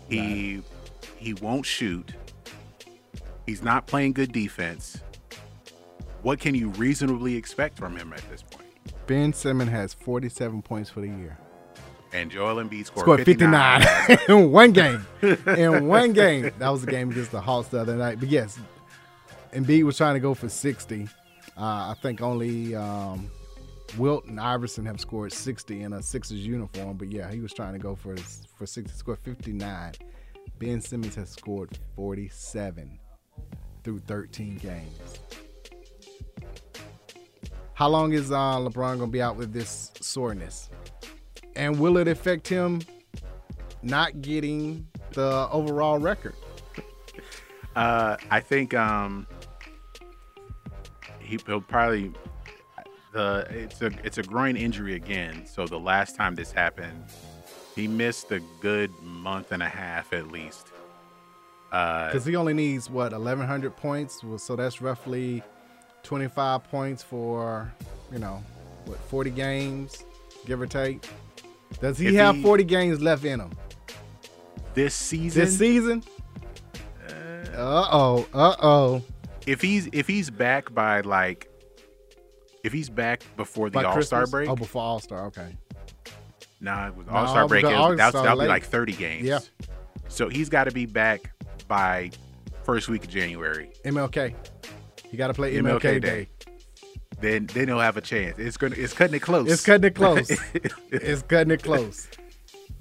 He he won't shoot. He's not playing good defense. What can you reasonably expect from him at this point? Ben Simmons has 47 points for the year. And Joel Embiid scored, Scored 59. 59 in one game. In one game. That was the game against the Hawks the other night. But yes, Embiid was trying to go for 60. Uh, I think only um, Wilt and Iverson have scored 60 in a Sixers uniform. But yeah, he was trying to go for for 60. Scored 59. Ben Simmons has scored 47 through 13 games. How long is uh, LeBron gonna be out with this soreness? And will it affect him not getting the overall record? Uh, I think um, he, will probably the it's a it's a groin injury again. So the last time this happened, he missed a good month and a half at least. Uh, Because he only needs what 1,100 points, so that's roughly 25 points for you know what 40 games, give or take. Does he have he- 40 games left in him this season, this season? Uh oh, uh oh. if he's if he's back by like if he's back before the By All Star Christmas? break, Oh, before All Star. Okay. Nah, with No, All Star break, that's, All-Star that'll be late. like 30 games. Yeah. So he's got to be back by first week of January. MLK. You got to play MLK MLK, Day. Day. Then then he'll have a chance. It's gonna it's cutting it close. It's cutting it close. it's cutting it close.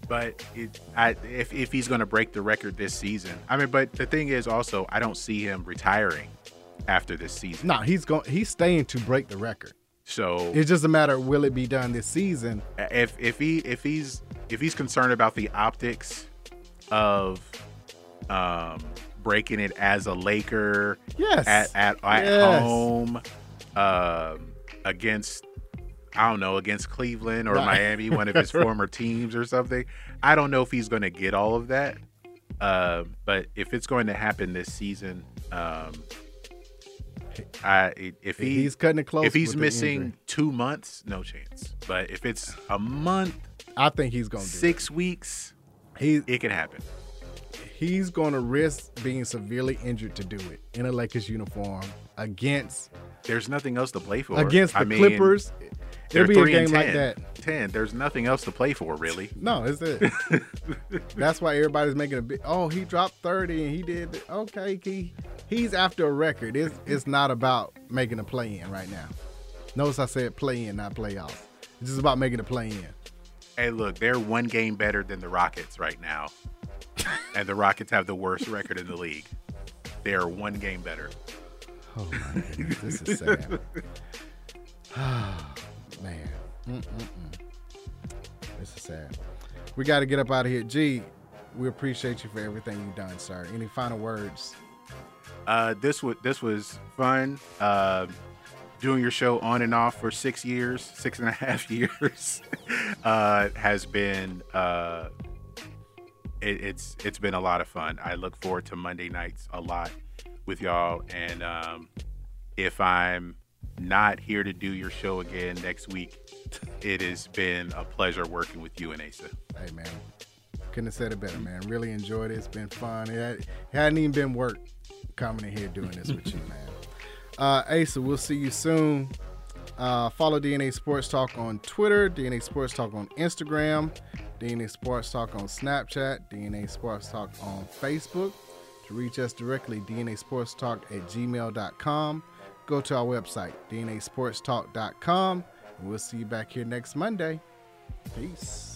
but it, I, if if he's gonna break the record this season, I mean. But the thing is, also, I don't see him retiring after this season. No, he's going. He's staying to break the record. So It's just a matter of will it be done this season? if if he if he's if he's concerned about the optics of um breaking it as a Laker Yes. at at, at Yes. home um against I don't know against Cleveland or Right. Miami one of his former teams or something I don't know if he's going to get all of that uh, but if it's going to happen this season um I if he He's cutting it close if he's missing two months, no chance. But if it's a month, I think he's going to do six weeks, he it can happen. he's going to risk being severely injured to do it in a Lakers uniform against There's nothing else to play for. against the I mean, Clippers. They're It'll be a game like that. Ten. There's nothing else to play for, really. No, it's it. That's why everybody's making a big. Oh, he dropped thirty and he did. th- Okay, he he's after a record. It's it's not about making a play in right now. Notice I said play in, not playoffs. It's just about making a play in. Hey, look, they're one game better than the Rockets right now, and the Rockets have the worst record in the league. They are one game better. Oh my goodness, this is sad. Man, Mm-mm-mm. this is sad. We got to get up out of here. G, we appreciate you for everything you've done, sir. Any final words? Uh, this was this was fun. Uh, doing your show on and off for six years, six and a half years, uh, has been uh, it, it's it's been a lot of fun. I look forward to Monday nights a lot with y'all, and um, if I'm not here to do your show again next week, it has been a pleasure working with you and Asa. Hey man, couldn't have said it better, man. Really enjoyed it. It's been fun. It, had, it hadn't even been work coming in here doing this with you, man. Uh, Asa, we'll see you soon. Uh, follow DNA Sports Talk on Twitter, DNA Sports Talk on Instagram, DNA Sports Talk on Snapchat, DNA Sports Talk on Facebook. To reach us directly, DNA Sports Talk at gmail.com. Go to our website, DNASportsTalk.com, and we'll see you back here next Monday. Peace.